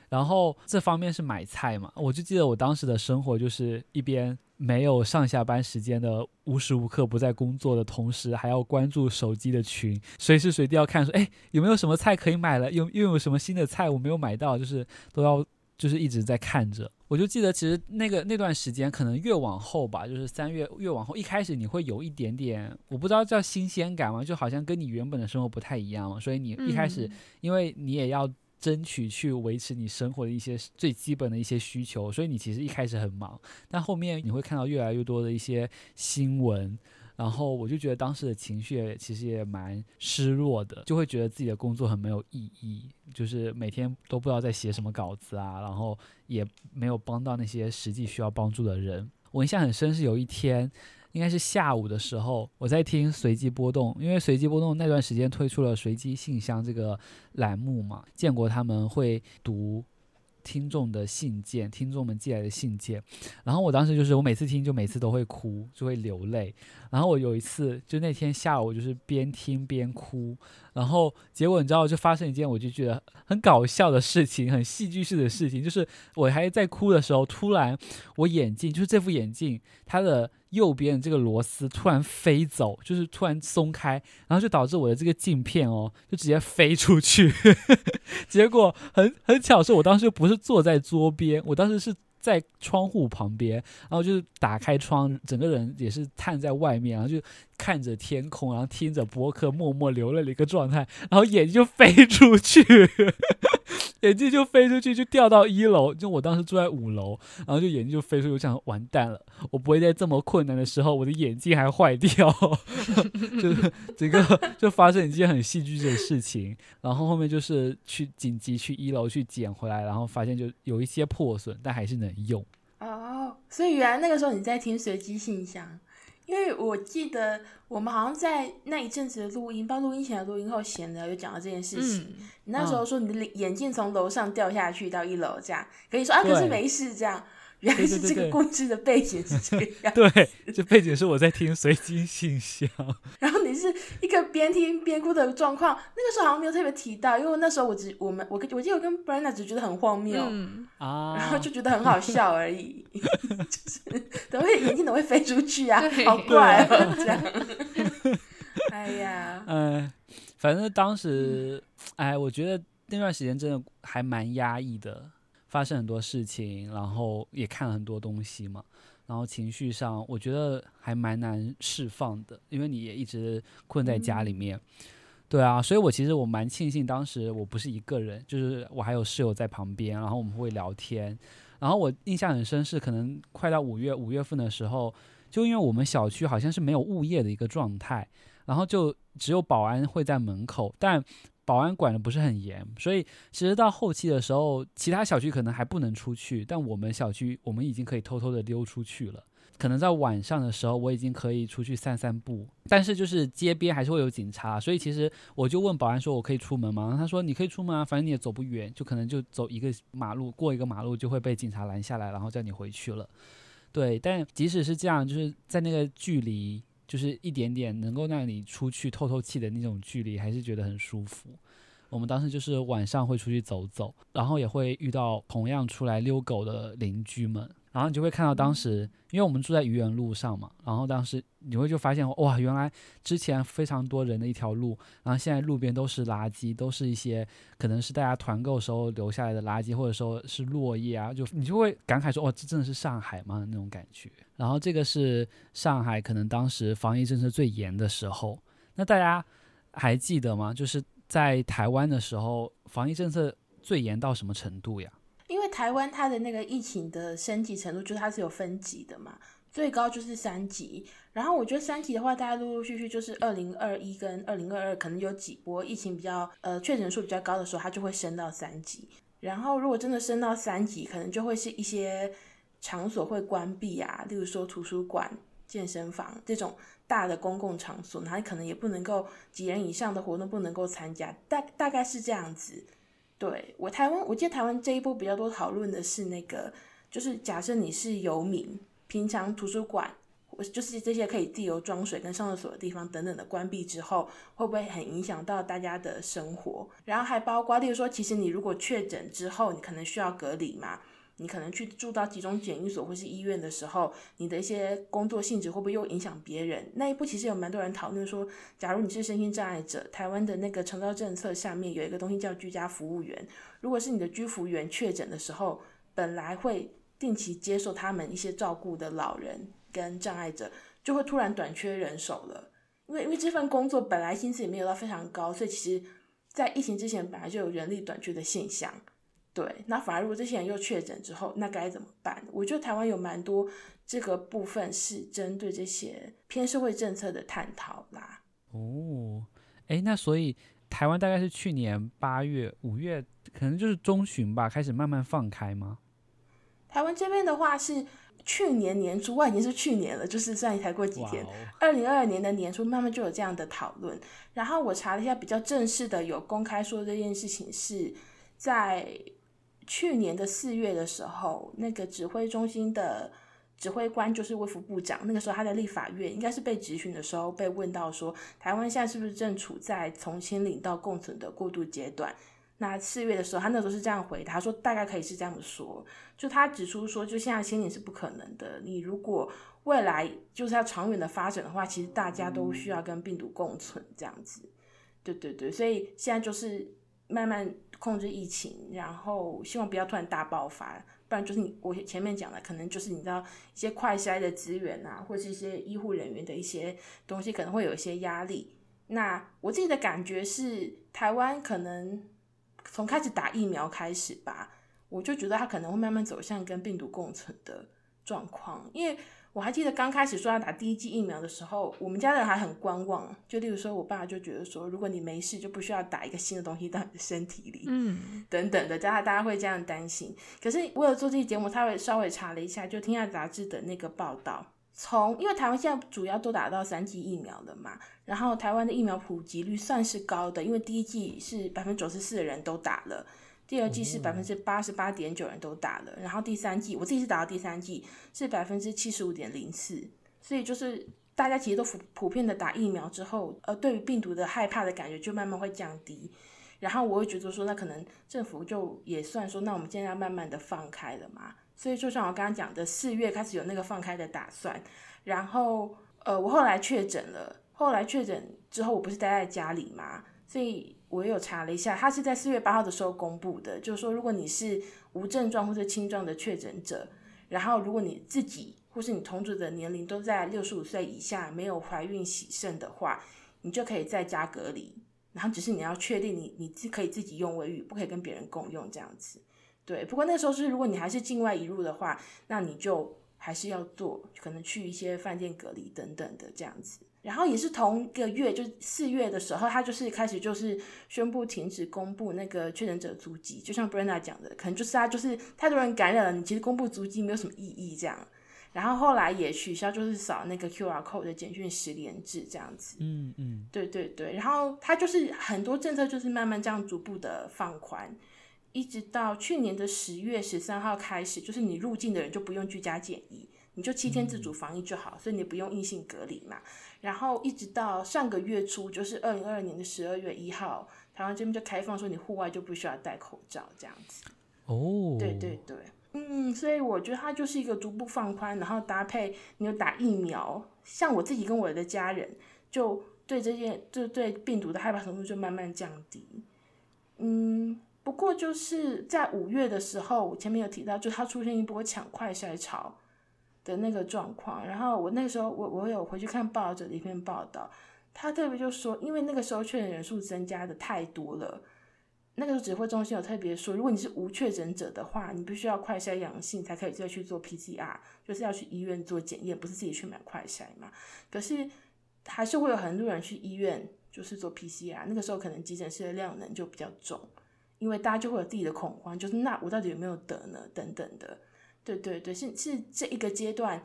然后这方面是买菜嘛，我就记得我当时的生活就是一边没有上下班时间的无时无刻不在工作的同时，还要关注手机的群，随时随地要看说，哎，有没有什么菜可以买了？又又有什么新的菜我没有买到？就是都要就是一直在看着。我就记得其实那个那段时间可能越往后吧，就是三月越往后，一开始你会有一点点，我不知道叫新鲜感吗？就好像跟你原本的生活不太一样嘛，所以你一开始，因为你也要。争取去维持你生活的一些最基本的一些需求，所以你其实一开始很忙，但后面你会看到越来越多的一些新闻，然后我就觉得当时的情绪其实也蛮失落的，就会觉得自己的工作很没有意义，就是每天都不知道在写什么稿子啊，然后也没有帮到那些实际需要帮助的人。我印象很深是有一天，应该是下午的时候，我在听随机波动，因为随机波动那段时间推出了随机信箱这个栏目嘛，建国他们会读。听众的信件，听众们寄来的信件，然后我当时就是我每次听就每次都会哭，就会流泪。然后我有一次就那天下午就是边听边哭，然后结果你知道就发生一件我就觉得很搞笑的事情，很戏剧式的事情，就是我还在哭的时候，突然我眼镜就是这副眼镜它的。右边这个螺丝突然飞走，就是突然松开，然后就导致我的这个镜片哦，就直接飞出去。结果很很巧，是我当时不是坐在桌边，我当时是在窗户旁边，然后就是打开窗，整个人也是探在外面，然后就看着天空，然后听着播客，默默流泪的一个状态，然后眼睛就飞出去。眼镜就飞出去，就掉到一楼。就我当时住在五楼，然后就眼镜就飞出去，我想完蛋了，我不会在这么困难的时候，我的眼镜还坏掉，就是整个就发生一件很戏剧的事情。然后后面就是去紧急去一楼去捡回来，然后发现就有一些破损，但还是能用。哦，所以原来那个时候你在听随机信箱。因为我记得我们好像在那一阵子的录音，包括录音前录音后闲聊，就讲到这件事情。嗯、你那时候说你的眼镜从楼上掉下去到一楼，这样跟你说啊，可是没事，这样。原来是这个故事的背景是这个 样。对，这背景是我在听随机信箱。然后你是一个边听边哭的状况，那个时候好像没有特别提到，因为那时候我只我们我我记得我跟 Brenda 只觉得很荒谬，嗯、啊然后就觉得很好笑而已，就是怎么会眼睛怎么会飞出去啊？好怪啊，这样。哎呀，嗯，反正当时，哎，我觉得那段时间真的还蛮压抑的。发生很多事情，然后也看了很多东西嘛，然后情绪上我觉得还蛮难释放的，因为你也一直困在家里面，嗯、对啊，所以我其实我蛮庆幸当时我不是一个人，就是我还有室友在旁边，然后我们会聊天，然后我印象很深是可能快到五月五月份的时候，就因为我们小区好像是没有物业的一个状态，然后就只有保安会在门口，但。保安管得不是很严，所以其实到后期的时候，其他小区可能还不能出去，但我们小区我们已经可以偷偷的溜出去了。可能在晚上的时候，我已经可以出去散散步，但是就是街边还是会有警察，所以其实我就问保安说：“我可以出门吗？”他说：“你可以出门啊，反正你也走不远，就可能就走一个马路，过一个马路就会被警察拦下来，然后叫你回去了。”对，但即使是这样，就是在那个距离。就是一点点能够让你出去透透气的那种距离，还是觉得很舒服。我们当时就是晚上会出去走走，然后也会遇到同样出来遛狗的邻居们。然后你就会看到当时，因为我们住在愚园路上嘛，然后当时你会就发现哇，原来之前非常多人的一条路，然后现在路边都是垃圾，都是一些可能是大家团购时候留下来的垃圾，或者说是落叶啊，就你就会感慨说，哇，这真的是上海吗？那种感觉。然后这个是上海可能当时防疫政策最严的时候，那大家还记得吗？就是在台湾的时候，防疫政策最严到什么程度呀？因为台湾它的那个疫情的升级程度，就是它是有分级的嘛，最高就是三级。然后我觉得三级的话，大家陆陆续续就是二零二一跟二零二二可能有几波疫情比较呃确诊数比较高的时候，它就会升到三级。然后如果真的升到三级，可能就会是一些场所会关闭啊，例如说图书馆、健身房这种大的公共场所，它可能也不能够几人以上的活动不能够参加，大大概是这样子。对，我台湾，我记得台湾这一波比较多讨论的是那个，就是假设你是游民，平常图书馆，就是这些可以自由装水跟上厕所的地方等等的关闭之后，会不会很影响到大家的生活？然后还包括，例如说，其实你如果确诊之后，你可能需要隔离嘛。你可能去住到集中检疫所或是医院的时候，你的一些工作性质会不会又影响别人？那一步其实有蛮多人讨论说，假如你是身心障碍者，台湾的那个长照政策下面有一个东西叫居家服务员，如果是你的居服员确诊的时候，本来会定期接受他们一些照顾的老人跟障碍者，就会突然短缺人手了，因为因为这份工作本来薪资也没有到非常高，所以其实在疫情之前本来就有人力短缺的现象。对，那反而如果这些人又确诊之后，那该怎么办？我觉得台湾有蛮多这个部分是针对这些偏社会政策的探讨啦。哦，哎，那所以台湾大概是去年八月、五月，可能就是中旬吧，开始慢慢放开吗？台湾这边的话是去年年初，哇，已经是去年了，就是算才过几天，二零二二年的年初，慢慢就有这样的讨论。然后我查了一下，比较正式的有公开说这件事情是在去年的四月的时候，那个指挥中心的。指挥官就是卫福部长，那个时候他在立法院应该是被质询的时候被问到说，台湾现在是不是正处在从清零到共存的过渡阶段？那四月的时候，他那时候是这样回答，说大概可以是这样说，就他指出说，就现在清零是不可能的，你如果未来就是要长远的发展的话，其实大家都需要跟病毒共存这样子。对对对，所以现在就是慢慢控制疫情，然后希望不要突然大爆发。不然就是你我前面讲的，可能就是你知道一些快筛的资源啊，或是一些医护人员的一些东西，可能会有一些压力。那我自己的感觉是，台湾可能从开始打疫苗开始吧，我就觉得它可能会慢慢走向跟病毒共存的状况，因为。我还记得刚开始说要打第一剂疫苗的时候，我们家人还很观望。就例如说，我爸就觉得说，如果你没事，就不需要打一个新的东西到你的身体里，嗯，等等的，大家大家会这样担心。可是为了做这期节目，他会稍微查了一下，就《天下杂志》的那个报道，从因为台湾现在主要都打到三剂疫苗了嘛，然后台湾的疫苗普及率算是高的，因为第一剂是百分之九十四的人都打了。第二季是百分之八十八点九人都打了，然后第三季我自己是打到第三季是百分之七十五点零四，所以就是大家其实都普普遍的打疫苗之后，呃，对于病毒的害怕的感觉就慢慢会降低，然后我会觉得说，那可能政府就也算说，那我们现在要慢慢的放开了嘛，所以就像我刚刚讲的，四月开始有那个放开的打算，然后呃，我后来确诊了，后来确诊之后，我不是待在家里嘛，所以。我有查了一下，他是在四月八号的时候公布的，就是说，如果你是无症状或者轻状的确诊者，然后如果你自己或是你同住的年龄都在六十五岁以下，没有怀孕喜肾的话，你就可以在家隔离，然后只是你要确定你你自可以自己用卫浴，不可以跟别人共用这样子。对，不过那时候是如果你还是境外移入的话，那你就还是要做，可能去一些饭店隔离等等的这样子。然后也是同一个月，就四月的时候，他就是开始就是宣布停止公布那个确诊者足迹，就像 Brenda 讲的，可能就是他就是太多人感染了，你其实公布足迹没有什么意义这样。然后后来也取消就是扫那个 QR code 的简讯十连制这样子。嗯嗯，对对对。然后他就是很多政策就是慢慢这样逐步的放宽，一直到去年的十月十三号开始，就是你入境的人就不用居家检疫，你就七天自主防疫就好，嗯、所以你不用硬性隔离嘛。然后一直到上个月初，就是二零二二年的十二月一号，台湾这边就开放说你户外就不需要戴口罩这样子。哦，对对对，嗯，所以我觉得它就是一个逐步放宽，然后搭配你有打疫苗，像我自己跟我的家人，就对这件就对病毒的害怕程度就慢慢降低。嗯，不过就是在五月的时候，我前面有提到，就它出现一波抢快筛潮。的那个状况，然后我那个时候我我有回去看报纸的一篇报道，他特别就说，因为那个时候确诊人数增加的太多了，那个时候指挥中心有特别说，如果你是无确诊者的话，你必须要快筛阳性才可以再去做 PCR，就是要去医院做检验，不是自己去买快筛嘛。可是还是会有很多人去医院就是做 PCR，那个时候可能急诊室的量能就比较重，因为大家就会有自己的恐慌，就是那我到底有没有得呢？等等的。对对对，是是这一个阶段，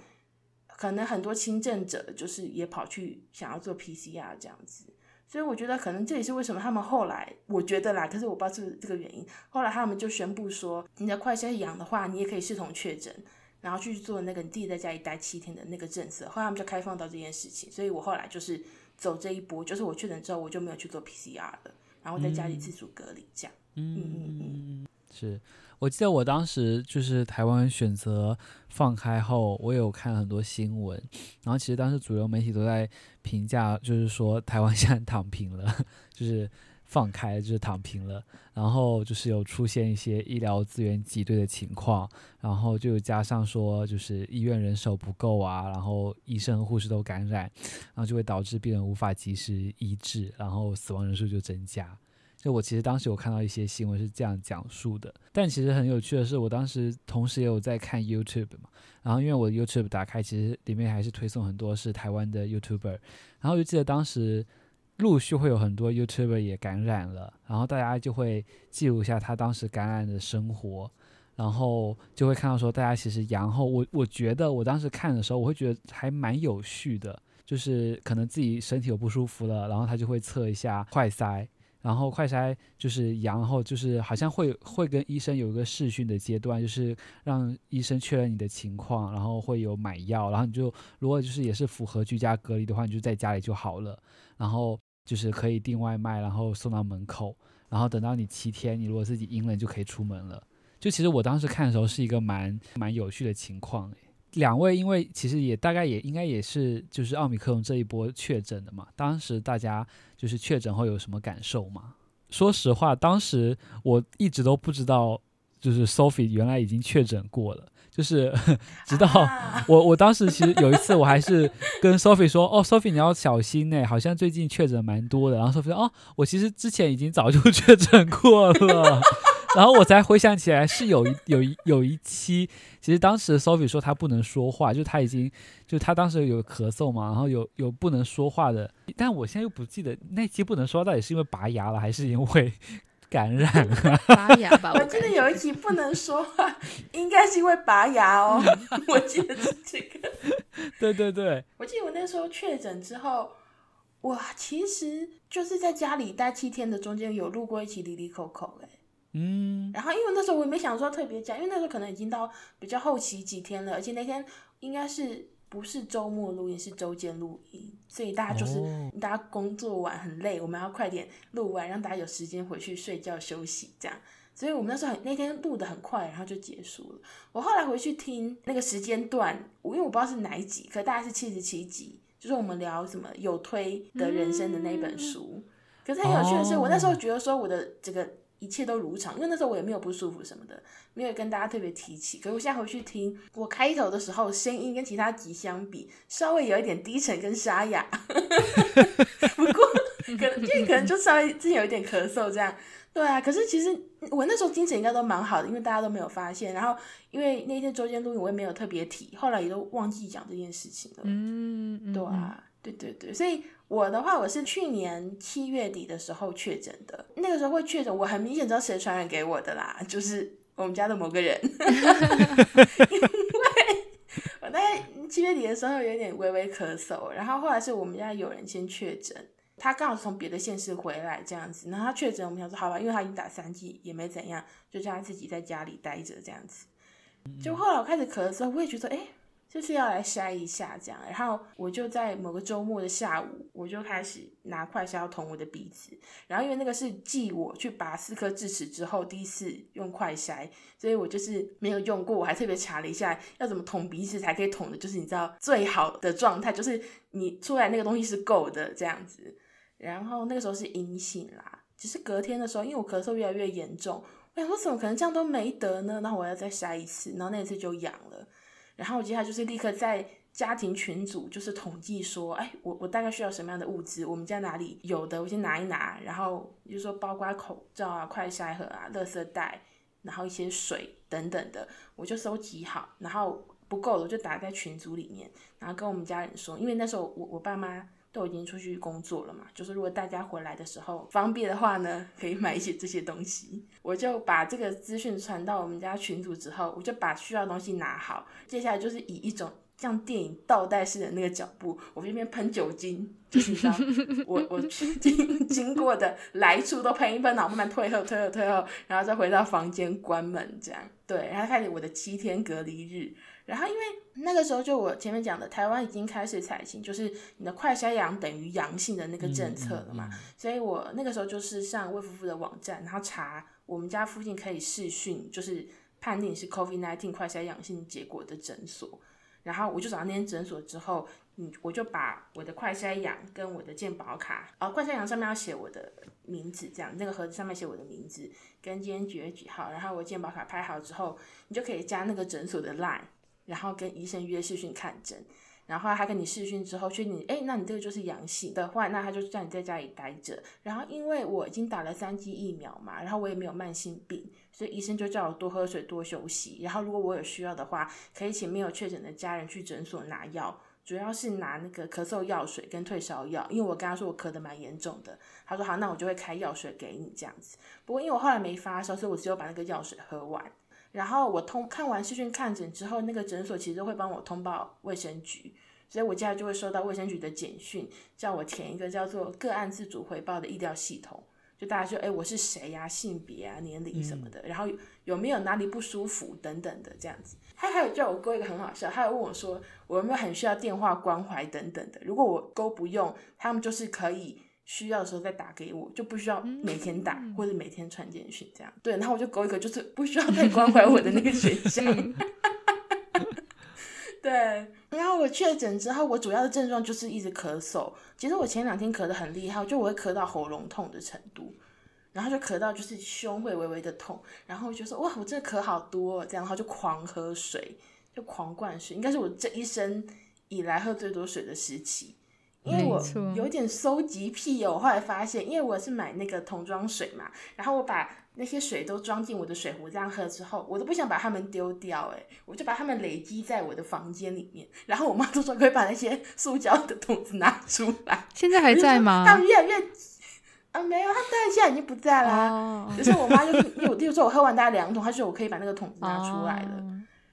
可能很多轻症者就是也跑去想要做 PCR 这样子，所以我觉得可能这也是为什么他们后来，我觉得啦，可是我不知道是不是这个原因，后来他们就宣布说，你的快筛阳的话，你也可以视同确诊，然后去做那个你自己在家里待七天的那个政策，后来他们就开放到这件事情，所以我后来就是走这一波，就是我确诊之后我就没有去做 PCR 了，然后在家里自主隔离这样，嗯嗯嗯嗯，是。我记得我当时就是台湾选择放开后，我有看很多新闻，然后其实当时主流媒体都在评价，就是说台湾现在躺平了，就是放开就是躺平了，然后就是有出现一些医疗资源挤兑的情况，然后就加上说就是医院人手不够啊，然后医生护士都感染，然后就会导致病人无法及时医治，然后死亡人数就增加。就我其实当时有看到一些新闻是这样讲述的，但其实很有趣的是，我当时同时也有在看 YouTube 嘛，然后因为我 YouTube 打开，其实里面还是推送很多是台湾的 YouTuber，然后就记得当时陆续会有很多 YouTuber 也感染了，然后大家就会记录一下他当时感染的生活。然后就会看到说，大家其实阳后，我我觉得我当时看的时候，我会觉得还蛮有序的，就是可能自己身体有不舒服了，然后他就会测一下快筛，然后快筛就是阳后，就是好像会会跟医生有一个试训的阶段，就是让医生确认你的情况，然后会有买药，然后你就如果就是也是符合居家隔离的话，你就在家里就好了，然后就是可以订外卖，然后送到门口，然后等到你七天，你如果自己阴了，你就可以出门了。就其实我当时看的时候是一个蛮蛮有趣的情况，两位因为其实也大概也应该也是就是奥密克戎这一波确诊的嘛，当时大家就是确诊后有什么感受吗？说实话，当时我一直都不知道，就是 Sophie 原来已经确诊过了，就是 直到我我当时其实有一次我还是跟 Sophie 说，哦，Sophie 你要小心呢，好像最近确诊蛮多的，然后 Sophie 说，哦，我其实之前已经早就确诊过了。然后我才回想起来，是有一有一有一期，其实当时 Sophie 说她不能说话，就她已经就她当时有咳嗽嘛，然后有有不能说话的，但我现在又不记得那期不能说话到底是因为拔牙了还是因为 感染了。拔牙吧，我，记得有一期不能说话，应该是因为拔牙哦，我记得是这个。对对对，我记得我那时候确诊之后，我其实就是在家里待七天的中间有录过一期离离口口哎。嗯，然后因为那时候我也没想说特别讲，因为那时候可能已经到比较后期几天了，而且那天应该是不是周末录音，是周间录音，所以大家就是、哦、大家工作完很累，我们要快点录完，让大家有时间回去睡觉休息这样。所以我们那时候很那天录的很快，然后就结束了。我后来回去听那个时间段，我因为我不知道是哪一集，可大概是七十七集，就是我们聊什么有推的人生的那本书。嗯、可是很有趣的是，哦、我那时候觉得说我的这个。一切都如常，因为那时候我也没有不舒服什么的，没有跟大家特别提起。可是我现在回去听，我开头的时候声音跟其他集相比，稍微有一点低沉跟沙哑。不过可能因为可能就稍微之前有一点咳嗽这样。对啊，可是其实我那时候精神应该都蛮好的，因为大家都没有发现。然后因为那天周间录音，我也没有特别提，后来也都忘记讲这件事情了。嗯，嗯对啊，对对对，所以。我的话，我是去年七月底的时候确诊的。那个时候会确诊，我很明显知道谁传染给我的啦，就是我们家的某个人。因为我大概七月底的时候有点微微咳嗽，然后后来是我们家有人先确诊，他刚好从别的县市回来这样子，然后他确诊，我们想说好吧，因为他已经打三剂，也没怎样，就叫他自己在家里待着这样子。就后来我开始咳的时候，我也觉得哎。诶就是要来筛一下这样，然后我就在某个周末的下午，我就开始拿快筛要捅我的鼻子，然后因为那个是继我去拔四颗智齿之后第一次用快筛，所以我就是没有用过，我还特别查了一下要怎么捅鼻子才可以捅的，就是你知道最好的状态，就是你出来那个东西是够的这样子，然后那个时候是阴性啦，只是隔天的时候，因为我咳嗽越来越严重，我想说怎么可能这样都没得呢？然后我要再筛一次，然后那一次就阳了。然后我接下来就是立刻在家庭群组就是统计说，哎，我我大概需要什么样的物资？我们家哪里有的，我先拿一拿。然后就说，包括口罩啊、快筛盒啊、垃圾袋，然后一些水等等的，我就收集好。然后不够了，我就打在群组里面，然后跟我们家人说，因为那时候我我爸妈都已经出去工作了嘛，就是如果大家回来的时候方便的话呢，可以买一些这些东西。我就把这个资讯传到我们家群组之后，我就把需要的东西拿好。接下来就是以一种像电影倒带式的那个脚步，我这边喷酒精，就是你知道，我我经经过的来处都喷一喷，然后慢慢退后退后退后，然后再回到房间关门这样。对，然后开始我的七天隔离日。然后因为那个时候就我前面讲的，台湾已经开始采行，就是你的快筛阳等于阳性的那个政策了嘛，嗯嗯嗯、所以我那个时候就是上卫福部的网站，然后查我们家附近可以视讯，就是判定是 COVID nineteen 快筛阳性结果的诊所，然后我就找到那间诊所之后，嗯，我就把我的快筛阳跟我的健保卡，哦，快筛阳上面要写我的名字，这样那个盒子上面写我的名字跟今天几月几号，然后我健保卡拍好之后，你就可以加那个诊所的 line。然后跟医生约视讯看诊，然后他跟你视讯之后，确定，哎，那你这个就是阳性的话，那他就叫你在家里待着。然后因为我已经打了三剂疫苗嘛，然后我也没有慢性病，所以医生就叫我多喝水、多休息。然后如果我有需要的话，可以请没有确诊的家人去诊所拿药，主要是拿那个咳嗽药水跟退烧药。因为我跟他说我咳得蛮严重的，他说好，那我就会开药水给你这样子。不过因为我后来没发烧，所以我只有把那个药水喝完。然后我通看完视讯看诊之后，那个诊所其实会帮我通报卫生局。所以我接下来就会收到卫生局的简讯，叫我填一个叫做个案自主回报的医疗系统，就大家说，哎，我是谁呀、啊，性别啊，年龄什么的，嗯、然后有没有哪里不舒服等等的这样子。他还有叫我勾一个很好笑，他有问我说，我有没有很需要电话关怀等等的。如果我勾不用，他们就是可以需要的时候再打给我，就不需要每天打、嗯、或者每天传简讯这样。对，然后我就勾一个就是不需要再关 怀我的那个选项。对，然后我确诊之后，我主要的症状就是一直咳嗽。其实我前两天咳得很厉害，就我会咳到喉咙痛的程度，然后就咳到就是胸会微微的痛，然后就说哇，我这咳好多，这样，然后就狂喝水，就狂灌水，应该是我这一生以来喝最多水的时期。因为我有点收集癖哦，我后来发现，因为我是买那个桶装水嘛，然后我把那些水都装进我的水壶这样喝之后，我都不想把它们丢掉，诶，我就把它们累积在我的房间里面。然后我妈 都说可以把那些塑胶的桶子拿出来。现在还在吗？他们越来越啊，没有，他现在已经不在啦。Oh. 就是我妈就是，因为我例如说我喝完大概两桶，她说我可以把那个桶子拿出来了。Oh.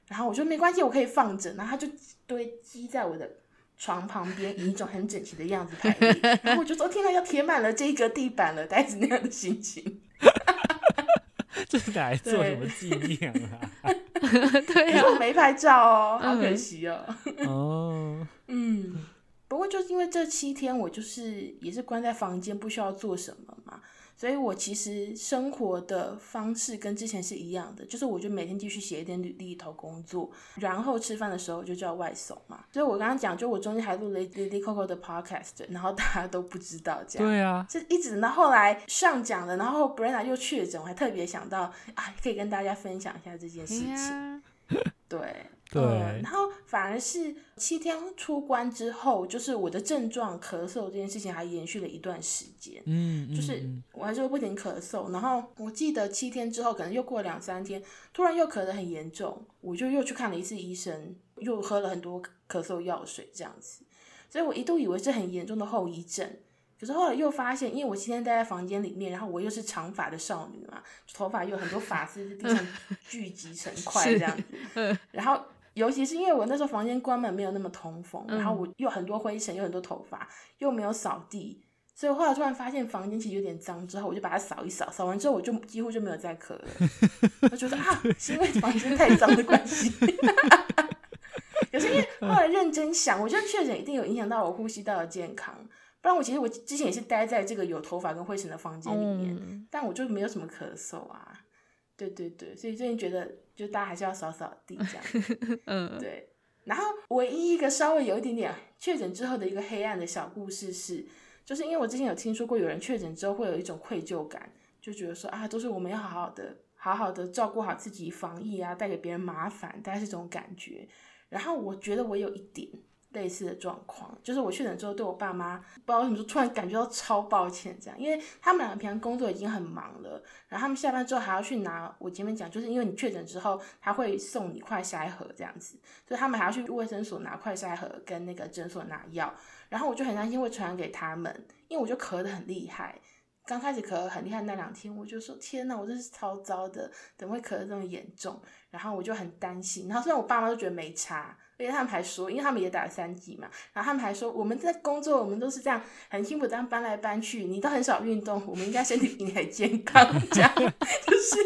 然后我说没关系，我可以放着，然后她就堆积在我的。床旁边以一种很整齐的样子排列，然后我就说：“天哪，要填满了这个地板了，带着那样的心情。”这是来做什么纪念啊？对 啊，我没拍照哦，好可惜哦。哦，嗯，不过就是因为这七天我就是也是关在房间，不需要做什么嘛。所以我其实生活的方式跟之前是一样的，就是我就每天继续写一点履历投工作，然后吃饭的时候就叫外送嘛。所以我刚刚讲，就我中间还录了 Lily Coco 的 podcast，然后大家都不知道这样。对啊，是一直到后来上讲了，然后 Brenna 又确诊，我还特别想到啊，可以跟大家分享一下这件事情。对。对、嗯，然后反而是七天出关之后，就是我的症状咳嗽这件事情还延续了一段时间。嗯，就是我还是会不停咳嗽，然后我记得七天之后，可能又过了两三天，突然又咳得很严重，我就又去看了一次医生，又喝了很多咳嗽药水这样子，所以我一度以为是很严重的后遗症。可是后来又发现，因为我今天待在房间里面，然后我又是长发的少女嘛，头发又有很多发丝在地上 聚集成块这样子，然后。尤其是因为我那时候房间关门没有那么通风，然后我又很多灰尘，又很多头发，又没有扫地，所以我后来突然发现房间其实有点脏，之后我就把它扫一扫，扫完之后我就几乎就没有再咳了。我觉得啊，是因为房间太脏的关系。可是因为后来认真想，我觉得确诊一定有影响到我呼吸道的健康，不然我其实我之前也是待在这个有头发跟灰尘的房间里面，嗯，但我就没有什么咳嗽啊。对对对，所以最近觉得，就大家还是要扫扫地这样。嗯，对。然后唯一一个稍微有一点点确诊之后的一个黑暗的小故事是，就是因为我之前有听说过有人确诊之后会有一种愧疚感，就觉得说啊，都是我们要好好的、好好的照顾好自己防疫啊，带给别人麻烦，大概是这种感觉。然后我觉得我有一点。类似的状况，就是我确诊之后，对我爸妈不知道为什么就突然感觉到超抱歉，这样，因为他们两个平常工作已经很忙了，然后他们下班之后还要去拿，我前面讲，就是因为你确诊之后，他会送你快筛盒这样子，所以他们还要去卫生所拿快筛盒跟那个诊所拿药，然后我就很担心会传染给他们，因为我就咳得很厉害，刚开始咳很厉害那两天，我就说天哪，我真是超糟的，怎么会咳得这么严重？然后我就很担心，然后虽然我爸妈都觉得没差。因为他们还说，因为他们也打了三剂嘛，然后他们还说，我们在工作，我们都是这样很辛苦这样搬来搬去，你都很少运动，我们应该身体比你还健康，这样 就是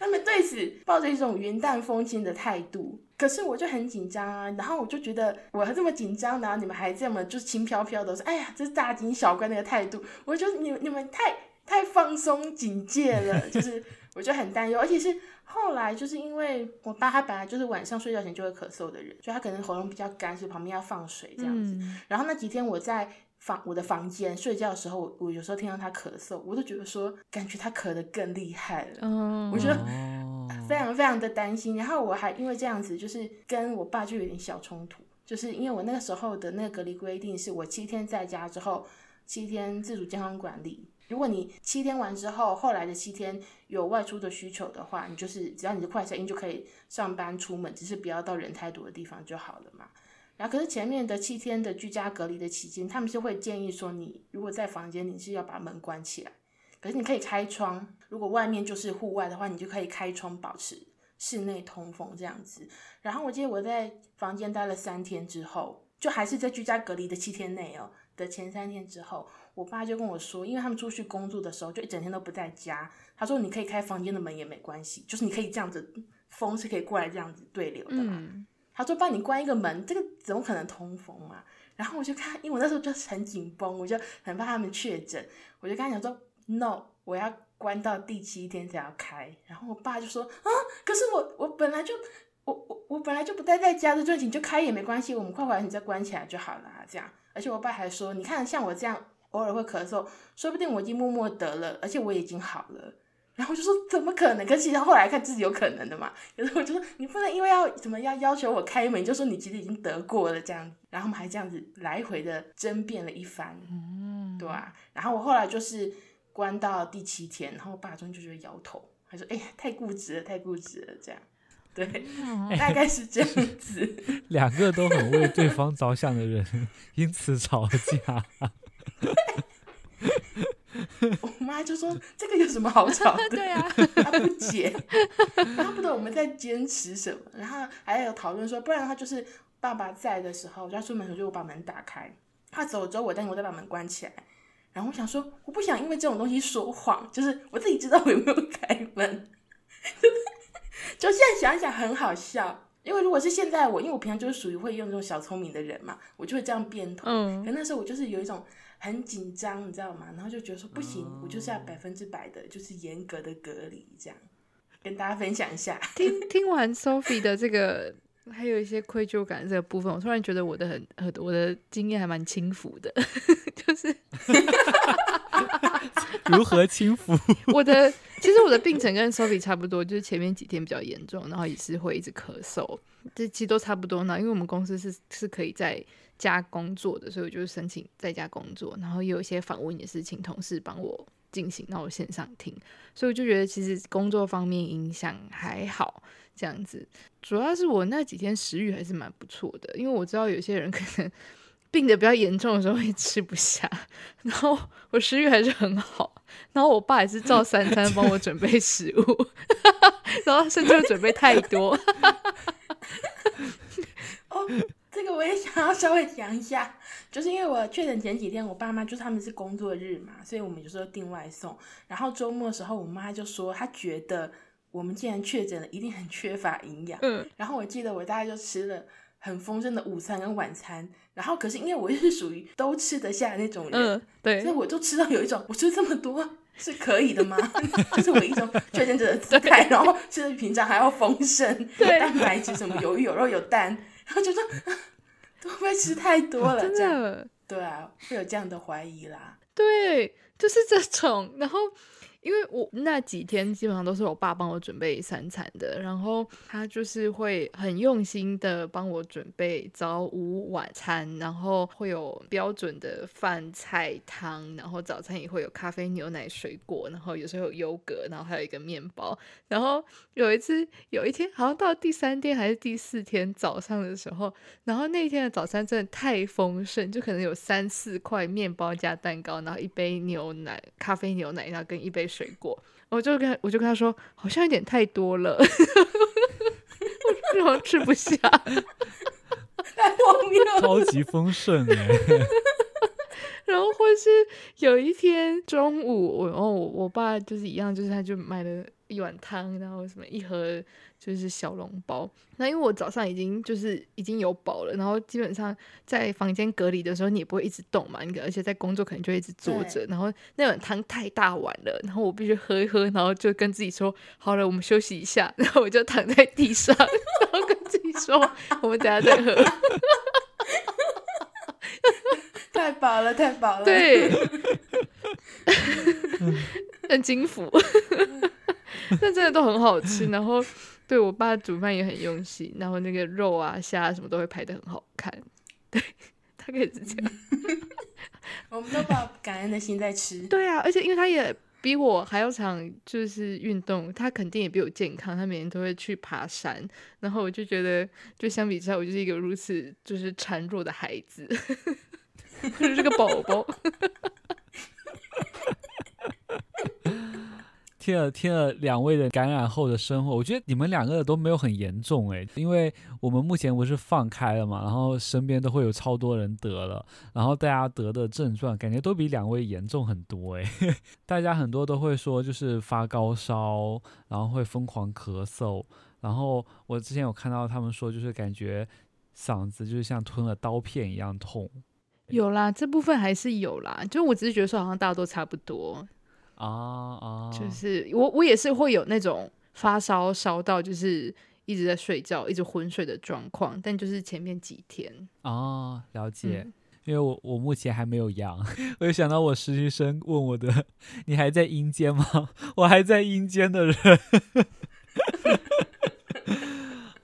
他们对此抱着一种云淡风轻的态度。可是我就很紧张啊，然后我就觉得我还这么紧张，然后你们还这么就是轻飘飘的说，哎呀，这是大惊小怪那个态度，我就你们你们太太放松警戒了，就是我就很担忧，而且是。后来就是因为我爸他本来就是晚上睡觉前就会咳嗽的人，所以他可能喉咙比较干，所以旁边要放水这样子。嗯、然后那几天我在房我的房间睡觉的时候，我有时候听到他咳嗽，我都觉得说感觉他咳得更厉害了。嗯，我觉得非常非常的担心。然后我还因为这样子，就是跟我爸就有点小冲突。就是因为我那个时候的那个隔离规定是我七天在家之后，七天自主健康管理。如果你七天完之后，后来的七天有外出的需求的话，你就是只要你的快筛阴就可以上班出门，只是不要到人太多的地方就好了嘛。然后可是前面的七天的居家隔离的期间，他们是会建议说，你如果在房间，你是要把门关起来，可是你可以开窗。如果外面就是户外的话，你就可以开窗保持室内通风这样子。然后我记得我在房间待了三天之后，就还是在居家隔离的七天内哦的前三天之后，我爸就跟我说，因为他们出去工作的时候就一整天都不在家，他说你可以开房间的门也没关系，就是你可以这样子，风是可以过来这样子对流的嘛。嗯、他说帮你关一个门，这个怎么可能通风嘛？然后我就看，因为我那时候就很紧绷，我就很怕他们确诊，我就跟他讲说，no，我要关到第七天才要开。然后我爸就说啊，可是我我本来就。我我我本来就不待在家的，就你就开也没关系，我们快回来你再关起来就好了，这样。而且我爸还说，你看像我这样偶尔会咳嗽，说不定我已经默默得了，而且我已经好了。然后我就说怎么可能？可是其实后来看自己有可能的嘛。有时候我就说你不能因为要怎么要要求我开门，就说你其实已经得过了这样。然后我们还这样子来回的争辩了一番，嗯，对啊。然后我后来就是关到第七天，然后我爸终于就觉得摇头，他说哎呀太固执了，太固执了这样。对，大概是这样子。两个都很为对方着想的人，因此吵架。我妈就说：“这个有什么好吵的？”对啊，她不解，她不懂我们在坚持什么。然后还有讨论说，不然的话就是爸爸在的时候，我就要出门的时候就我把门打开，他走了之后我，但我再把门关起来。然后我想说，我不想因为这种东西说谎，就是我自己知道我有没有开门。就现在想想很好笑，因为如果是现在我，因为我平常就是属于会用这种小聪明的人嘛，我就会这样变通。嗯，可那时候我就是有一种很紧张，你知道吗？然后就觉得说不行，我就是要百分之百的，就是严格的隔离，这样跟大家分享一下。听听完 Sophie 的这个，还有一些愧疚感这个部分，我突然觉得我的很我的经验还蛮轻浮的，就是。如何轻浮？我的其实我的病程跟 Sophie 差不多，就是前面几天比较严重，然后也是会一直咳嗽，这其实都差不多呢。因为我们公司是是可以在家工作的，所以我就申请在家工作，然后有一些访问也是请同事帮我进行，那我线上听，所以我就觉得其实工作方面影响还好这样子。主要是我那几天食欲还是蛮不错的，因为我知道有些人可能。病得比较严重的时候会吃不下，然后我食欲还是很好，然后我爸也是照三餐帮我准备食物，然后甚至准备太多。哦，这个我也想要稍微讲一下，就是因为我确诊前几天，我爸妈就是他们是工作日嘛，所以我们有时候订外送，然后周末的时候，我妈就说她觉得我们既然确诊了，一定很缺乏营养。嗯，然后我记得我大概就吃了。很丰盛的午餐跟晚餐，然后可是因为我又是属于都吃得下那种人，嗯，对，所以我就吃到有一种我吃这么多是可以的吗？就是我一种确诊者的姿态，然后吃的比平常还要丰盛，对，蛋白质什么有鱼有肉有蛋，然后就说都会不会吃太多了？真的，对啊，会有这样的怀疑啦。对，就是这种，然后。因为我那几天基本上都是我爸帮我准备三餐的，然后他就是会很用心的帮我准备早午晚餐，然后会有标准的饭菜汤，然后早餐也会有咖啡、牛奶、水果，然后有时候有优格，然后还有一个面包。然后有一次有一天好像到第三天还是第四天早上的时候，然后那天的早餐真的太丰盛，就可能有三四块面包加蛋糕，然后一杯牛奶、咖啡牛奶，然后跟一杯。水果，我就跟我就跟他说，好像有点太多了，我好像吃不下，太荒谬了，超级丰盛哎。然后或是有一天中午，我然后我我爸就是一样，就是他就买了一碗汤，然后什么一盒。就是小笼包，那因为我早上已经就是已经有饱了，然后基本上在房间隔离的时候，你也不会一直动嘛，你而且在工作可能就一直坐着，然后那碗汤太大碗了，然后我必须喝一喝，然后就跟自己说好了，我们休息一下，然后我就躺在地上，然后跟自己说我们等下再喝，太饱了，太饱了，对，很精福，但真的都很好吃，然后。对，我爸煮饭也很用心，然后那个肉啊虾什么都会拍的很好看，对，大概是这样。我们都把感恩的心在吃。对啊，而且因为他也比我还要常就是运动，他肯定也比我健康。他每天都会去爬山，然后我就觉得，就相比之下，我就是一个如此就是孱弱的孩子，就是个宝宝。听了听了两位的感染后的生活，我觉得你们两个都没有很严重诶，因为我们目前不是放开了嘛，然后身边都会有超多人得了，然后大家得的症状感觉都比两位严重很多诶，大家很多都会说就是发高烧，然后会疯狂咳嗽，然后我之前有看到他们说就是感觉嗓子就是像吞了刀片一样痛，有啦，这部分还是有啦，就我只是觉得说好像大家都差不多。啊啊！就是我，我也是会有那种发烧烧到就是一直在睡觉、一直昏睡的状况，但就是前面几天啊，了解。嗯、因为我我目前还没有阳，我就想到我实习生问我的：“ 你还在阴间吗？” 我还在阴间的人。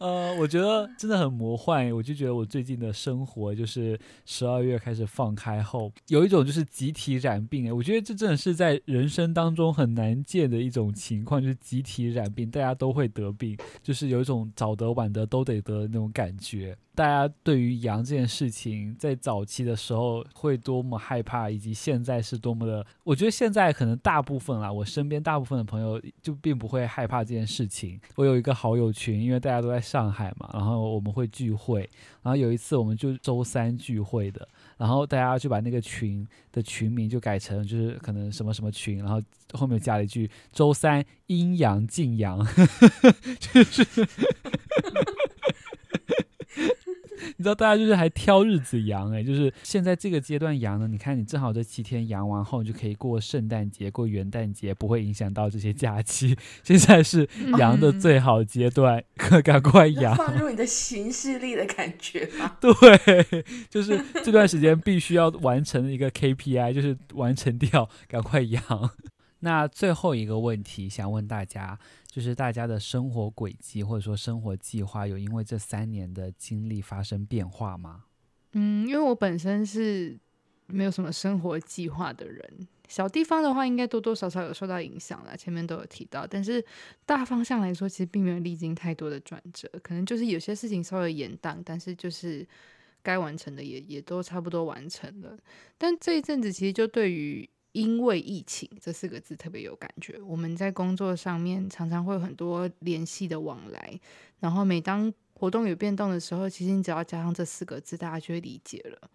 呃，我觉得真的很魔幻。我就觉得我最近的生活就是十二月开始放开后，有一种就是集体染病。哎，我觉得这真的是在人生当中很难见的一种情况，就是集体染病，大家都会得病，就是有一种早得晚得都得得的那种感觉。大家对于阳这件事情，在早期的时候会多么害怕，以及现在是多么的，我觉得现在可能大部分啦，我身边大部分的朋友就并不会害怕这件事情。我有一个好友群，因为大家都在上海嘛，然后我们会聚会，然后有一次我们就周三聚会的，然后大家就把那个群的群名就改成就是可能什么什么群，然后后面加了一句周三阴阳静阳，就是。你知道大家就是还挑日子阳哎，就是现在这个阶段阳呢，你看你正好这七天阳完后，你就可以过圣诞节、过元旦节，不会影响到这些假期。现在是阳的最好阶段，嗯、赶快阳，放入你的行事力的感觉吗？对，就是这段时间必须要完成一个 KPI，就是完成掉，赶快阳。那最后一个问题想问大家。就是大家的生活轨迹或者说生活计划有因为这三年的经历发生变化吗？嗯，因为我本身是没有什么生活计划的人，小地方的话应该多多少少有受到影响了，前面都有提到。但是大方向来说，其实并没有历经太多的转折，可能就是有些事情稍微延宕，但是就是该完成的也也都差不多完成了。但这一阵子其实就对于因为疫情这四个字特别有感觉，我们在工作上面常常会有很多联系的往来，然后每当活动有变动的时候，其实你只要加上这四个字，大家就会理解了。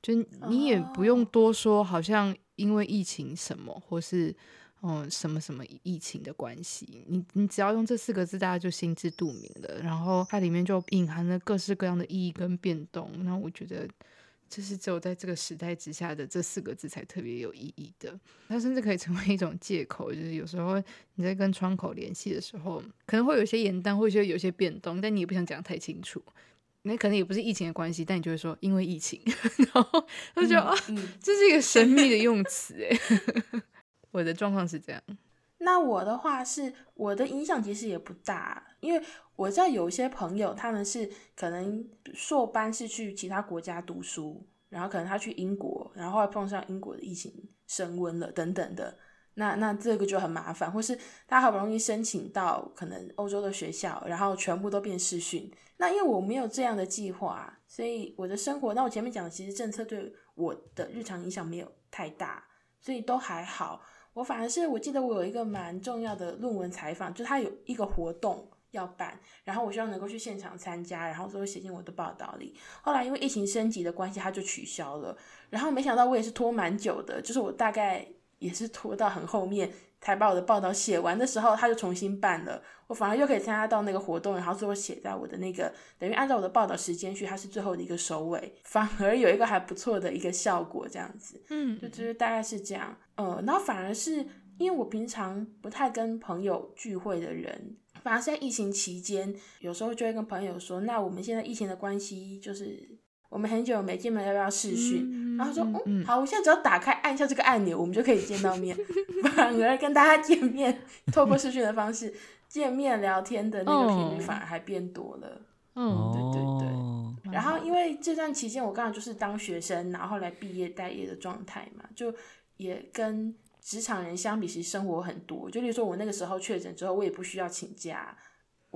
就你也不用多说，好像因为疫情什么，或是嗯什么什么疫情的关系，你你只要用这四个字，大家就心知肚明了。然后它里面就隐含了各式各样的意义跟变动。那我觉得。这是只有在这个时代之下的这四个字才特别有意义的，它甚至可以成为一种借口，就是有时候你在跟窗口联系的时候，可能会有些延宕，或者有些变动，但你也不想讲太清楚，那可能也不是疫情的关系，但你就会说因为疫情，然后他就觉得啊，这是一个神秘的用词诶，我的状况是这样。那我的话是，我的影响其实也不大，因为我知道有些朋友，他们是可能硕班是去其他国家读书，然后可能他去英国，然后后来碰上英国的疫情升温了等等的，那那这个就很麻烦，或是他好不容易申请到可能欧洲的学校，然后全部都变视讯。那因为我没有这样的计划，所以我的生活，那我前面讲的其实政策对我的日常影响没有太大，所以都还好。我反而是我记得我有一个蛮重要的论文采访，就他有一个活动要办，然后我希望能够去现场参加，然后最后写进我的报道里。后来因为疫情升级的关系，他就取消了。然后没想到我也是拖蛮久的，就是我大概也是拖到很后面。才把我的报道写完的时候，他就重新办了，我反而又可以参加到那个活动，然后最后写在我的那个等于按照我的报道时间去，它是最后的一个收尾，反而有一个还不错的一个效果，这样子，嗯，就就是大概是这样，呃，然后反而是因为我平常不太跟朋友聚会的人，反而是在疫情期间，有时候就会跟朋友说，那我们现在疫情的关系就是。我们很久没见面，要不要视讯？嗯、然后说，嗯，嗯，好，我现在只要打开按一下这个按钮，我们就可以见到面。反而跟大家见面，透过视讯的方式见面聊天的那个频率反而还变多了。嗯，对对对。然后因为这段期间我刚好就是当学生，然后后来毕业待业的状态嘛，就也跟职场人相比，其实生活很多。就例如说，我那个时候确诊之后，我也不需要请假，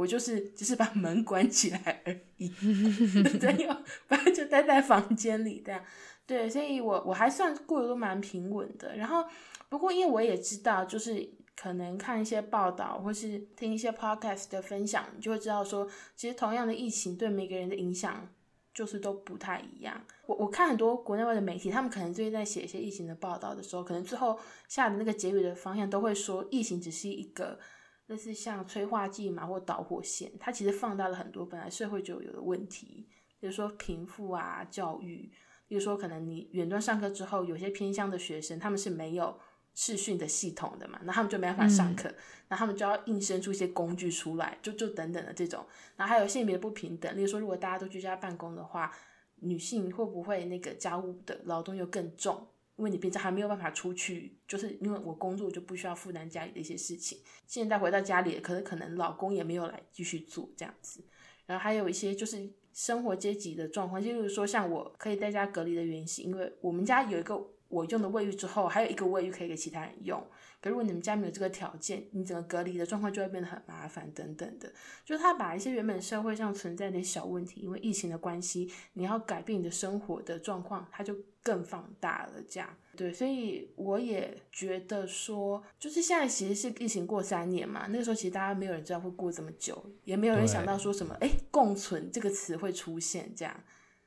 我就是只是把门关起来而已，对，不然就待在房间里这样。对，所以我我还算过得都蛮平稳的。然后不过因为我也知道，就是。可能看一些报道，或是听一些 podcast 的分享，你就会知道说，其实同样的疫情对每个人的影响就是都不太一样。我我看很多国内外的媒体，他们可能最近在写一些疫情的报道的时候，可能最后下的那个结语的方向都会说，疫情只是一个类似像催化剂嘛，或导火线，它其实放大了很多本来社会就有的问题，比如说贫富啊、教育，比如说可能你远端上课之后，有些偏乡的学生他们是没有。视讯的系统的嘛，那他们就没办法上课，那、嗯、他们就要硬生出一些工具出来，就就等等的这种，然后还有性别不平等，例如说，如果大家都居家办公的话，女性会不会那个家务的劳动又更重？因为你平常还没有办法出去，就是因为我工作就不需要负担家里的一些事情，现在回到家里，可是可能老公也没有来继续做这样子，然后还有一些就是生活阶级的状况，就例如说像我可以在家隔离的原因，是因为我们家有一个。我用的卫浴之后，还有一个卫浴可以给其他人用。可如果你们家没有这个条件，你整个隔离的状况就会变得很麻烦等等的。就是他把一些原本社会上存在的小问题，因为疫情的关系，你要改变你的生活的状况，他就更放大了。这样对，所以我也觉得说，就是现在其实是疫情过三年嘛，那个时候其实大家没有人知道会过这么久，也没有人想到说什么哎，共存这个词会出现这样。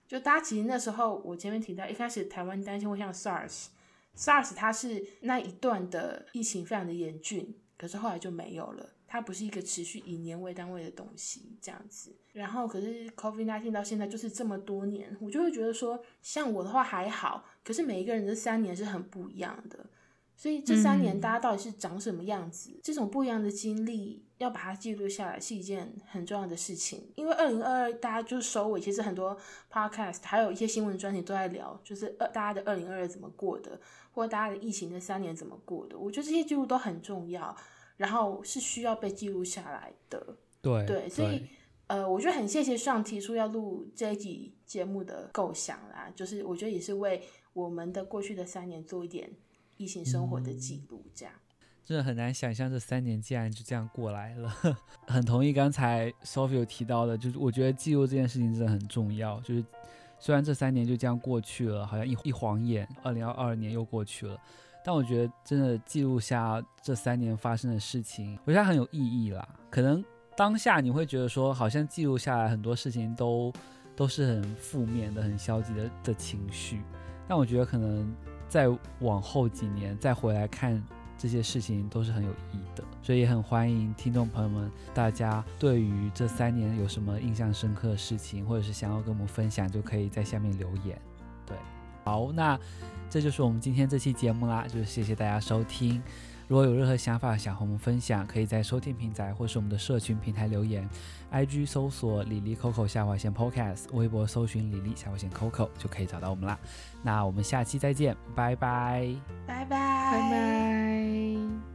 就大家其实那时候，我前面提到，一开始台湾担心会像 SARS，SARS 它是那一段的疫情非常的严峻，可是后来就没有了，它不是一个持续以年为单位的东西这样子。然后可是 COVID nineteen 到现在就是这么多年，我就会觉得说，像我的话还好，可是每一个人的三年是很不一样的。所以这三年大家到底是长什么样子？嗯、这种不一样的经历要把它记录下来是一件很重要的事情。因为二零二二大家就收尾，其实很多 podcast 还有一些新闻专题都在聊，就是二大家的二零二二怎么过的，或者大家的疫情的三年怎么过的。我觉得这些记录都很重要，然后是需要被记录下来的。对对，所以呃，我觉得很谢谢上提出要录这一集节目的构想啦，就是我觉得也是为我们的过去的三年做一点。疫情生活的记录，这样、嗯、真的很难想象这三年竟然就这样过来了。很同意刚才 Sophie 有提到的，就是我觉得记录这件事情真的很重要。就是虽然这三年就这样过去了，好像一一晃眼，二零二二年又过去了，但我觉得真的记录下这三年发生的事情，我觉得很有意义啦。可能当下你会觉得说，好像记录下来很多事情都都是很负面的、很消极的的情绪，但我觉得可能。再往后几年再回来看这些事情都是很有意义的，所以也很欢迎听众朋友们，大家对于这三年有什么印象深刻的事情，或者是想要跟我们分享，就可以在下面留言。对，好，那这就是我们今天这期节目啦，就是谢谢大家收听。如果有任何想法想和我们分享，可以在收听平台或是我们的社群平台留言，IG 搜索李丽 Coco 下划线 Podcast，微博搜寻李丽下划线 Coco 就可以找到我们啦。那我们下期再见，拜拜，拜拜，拜拜。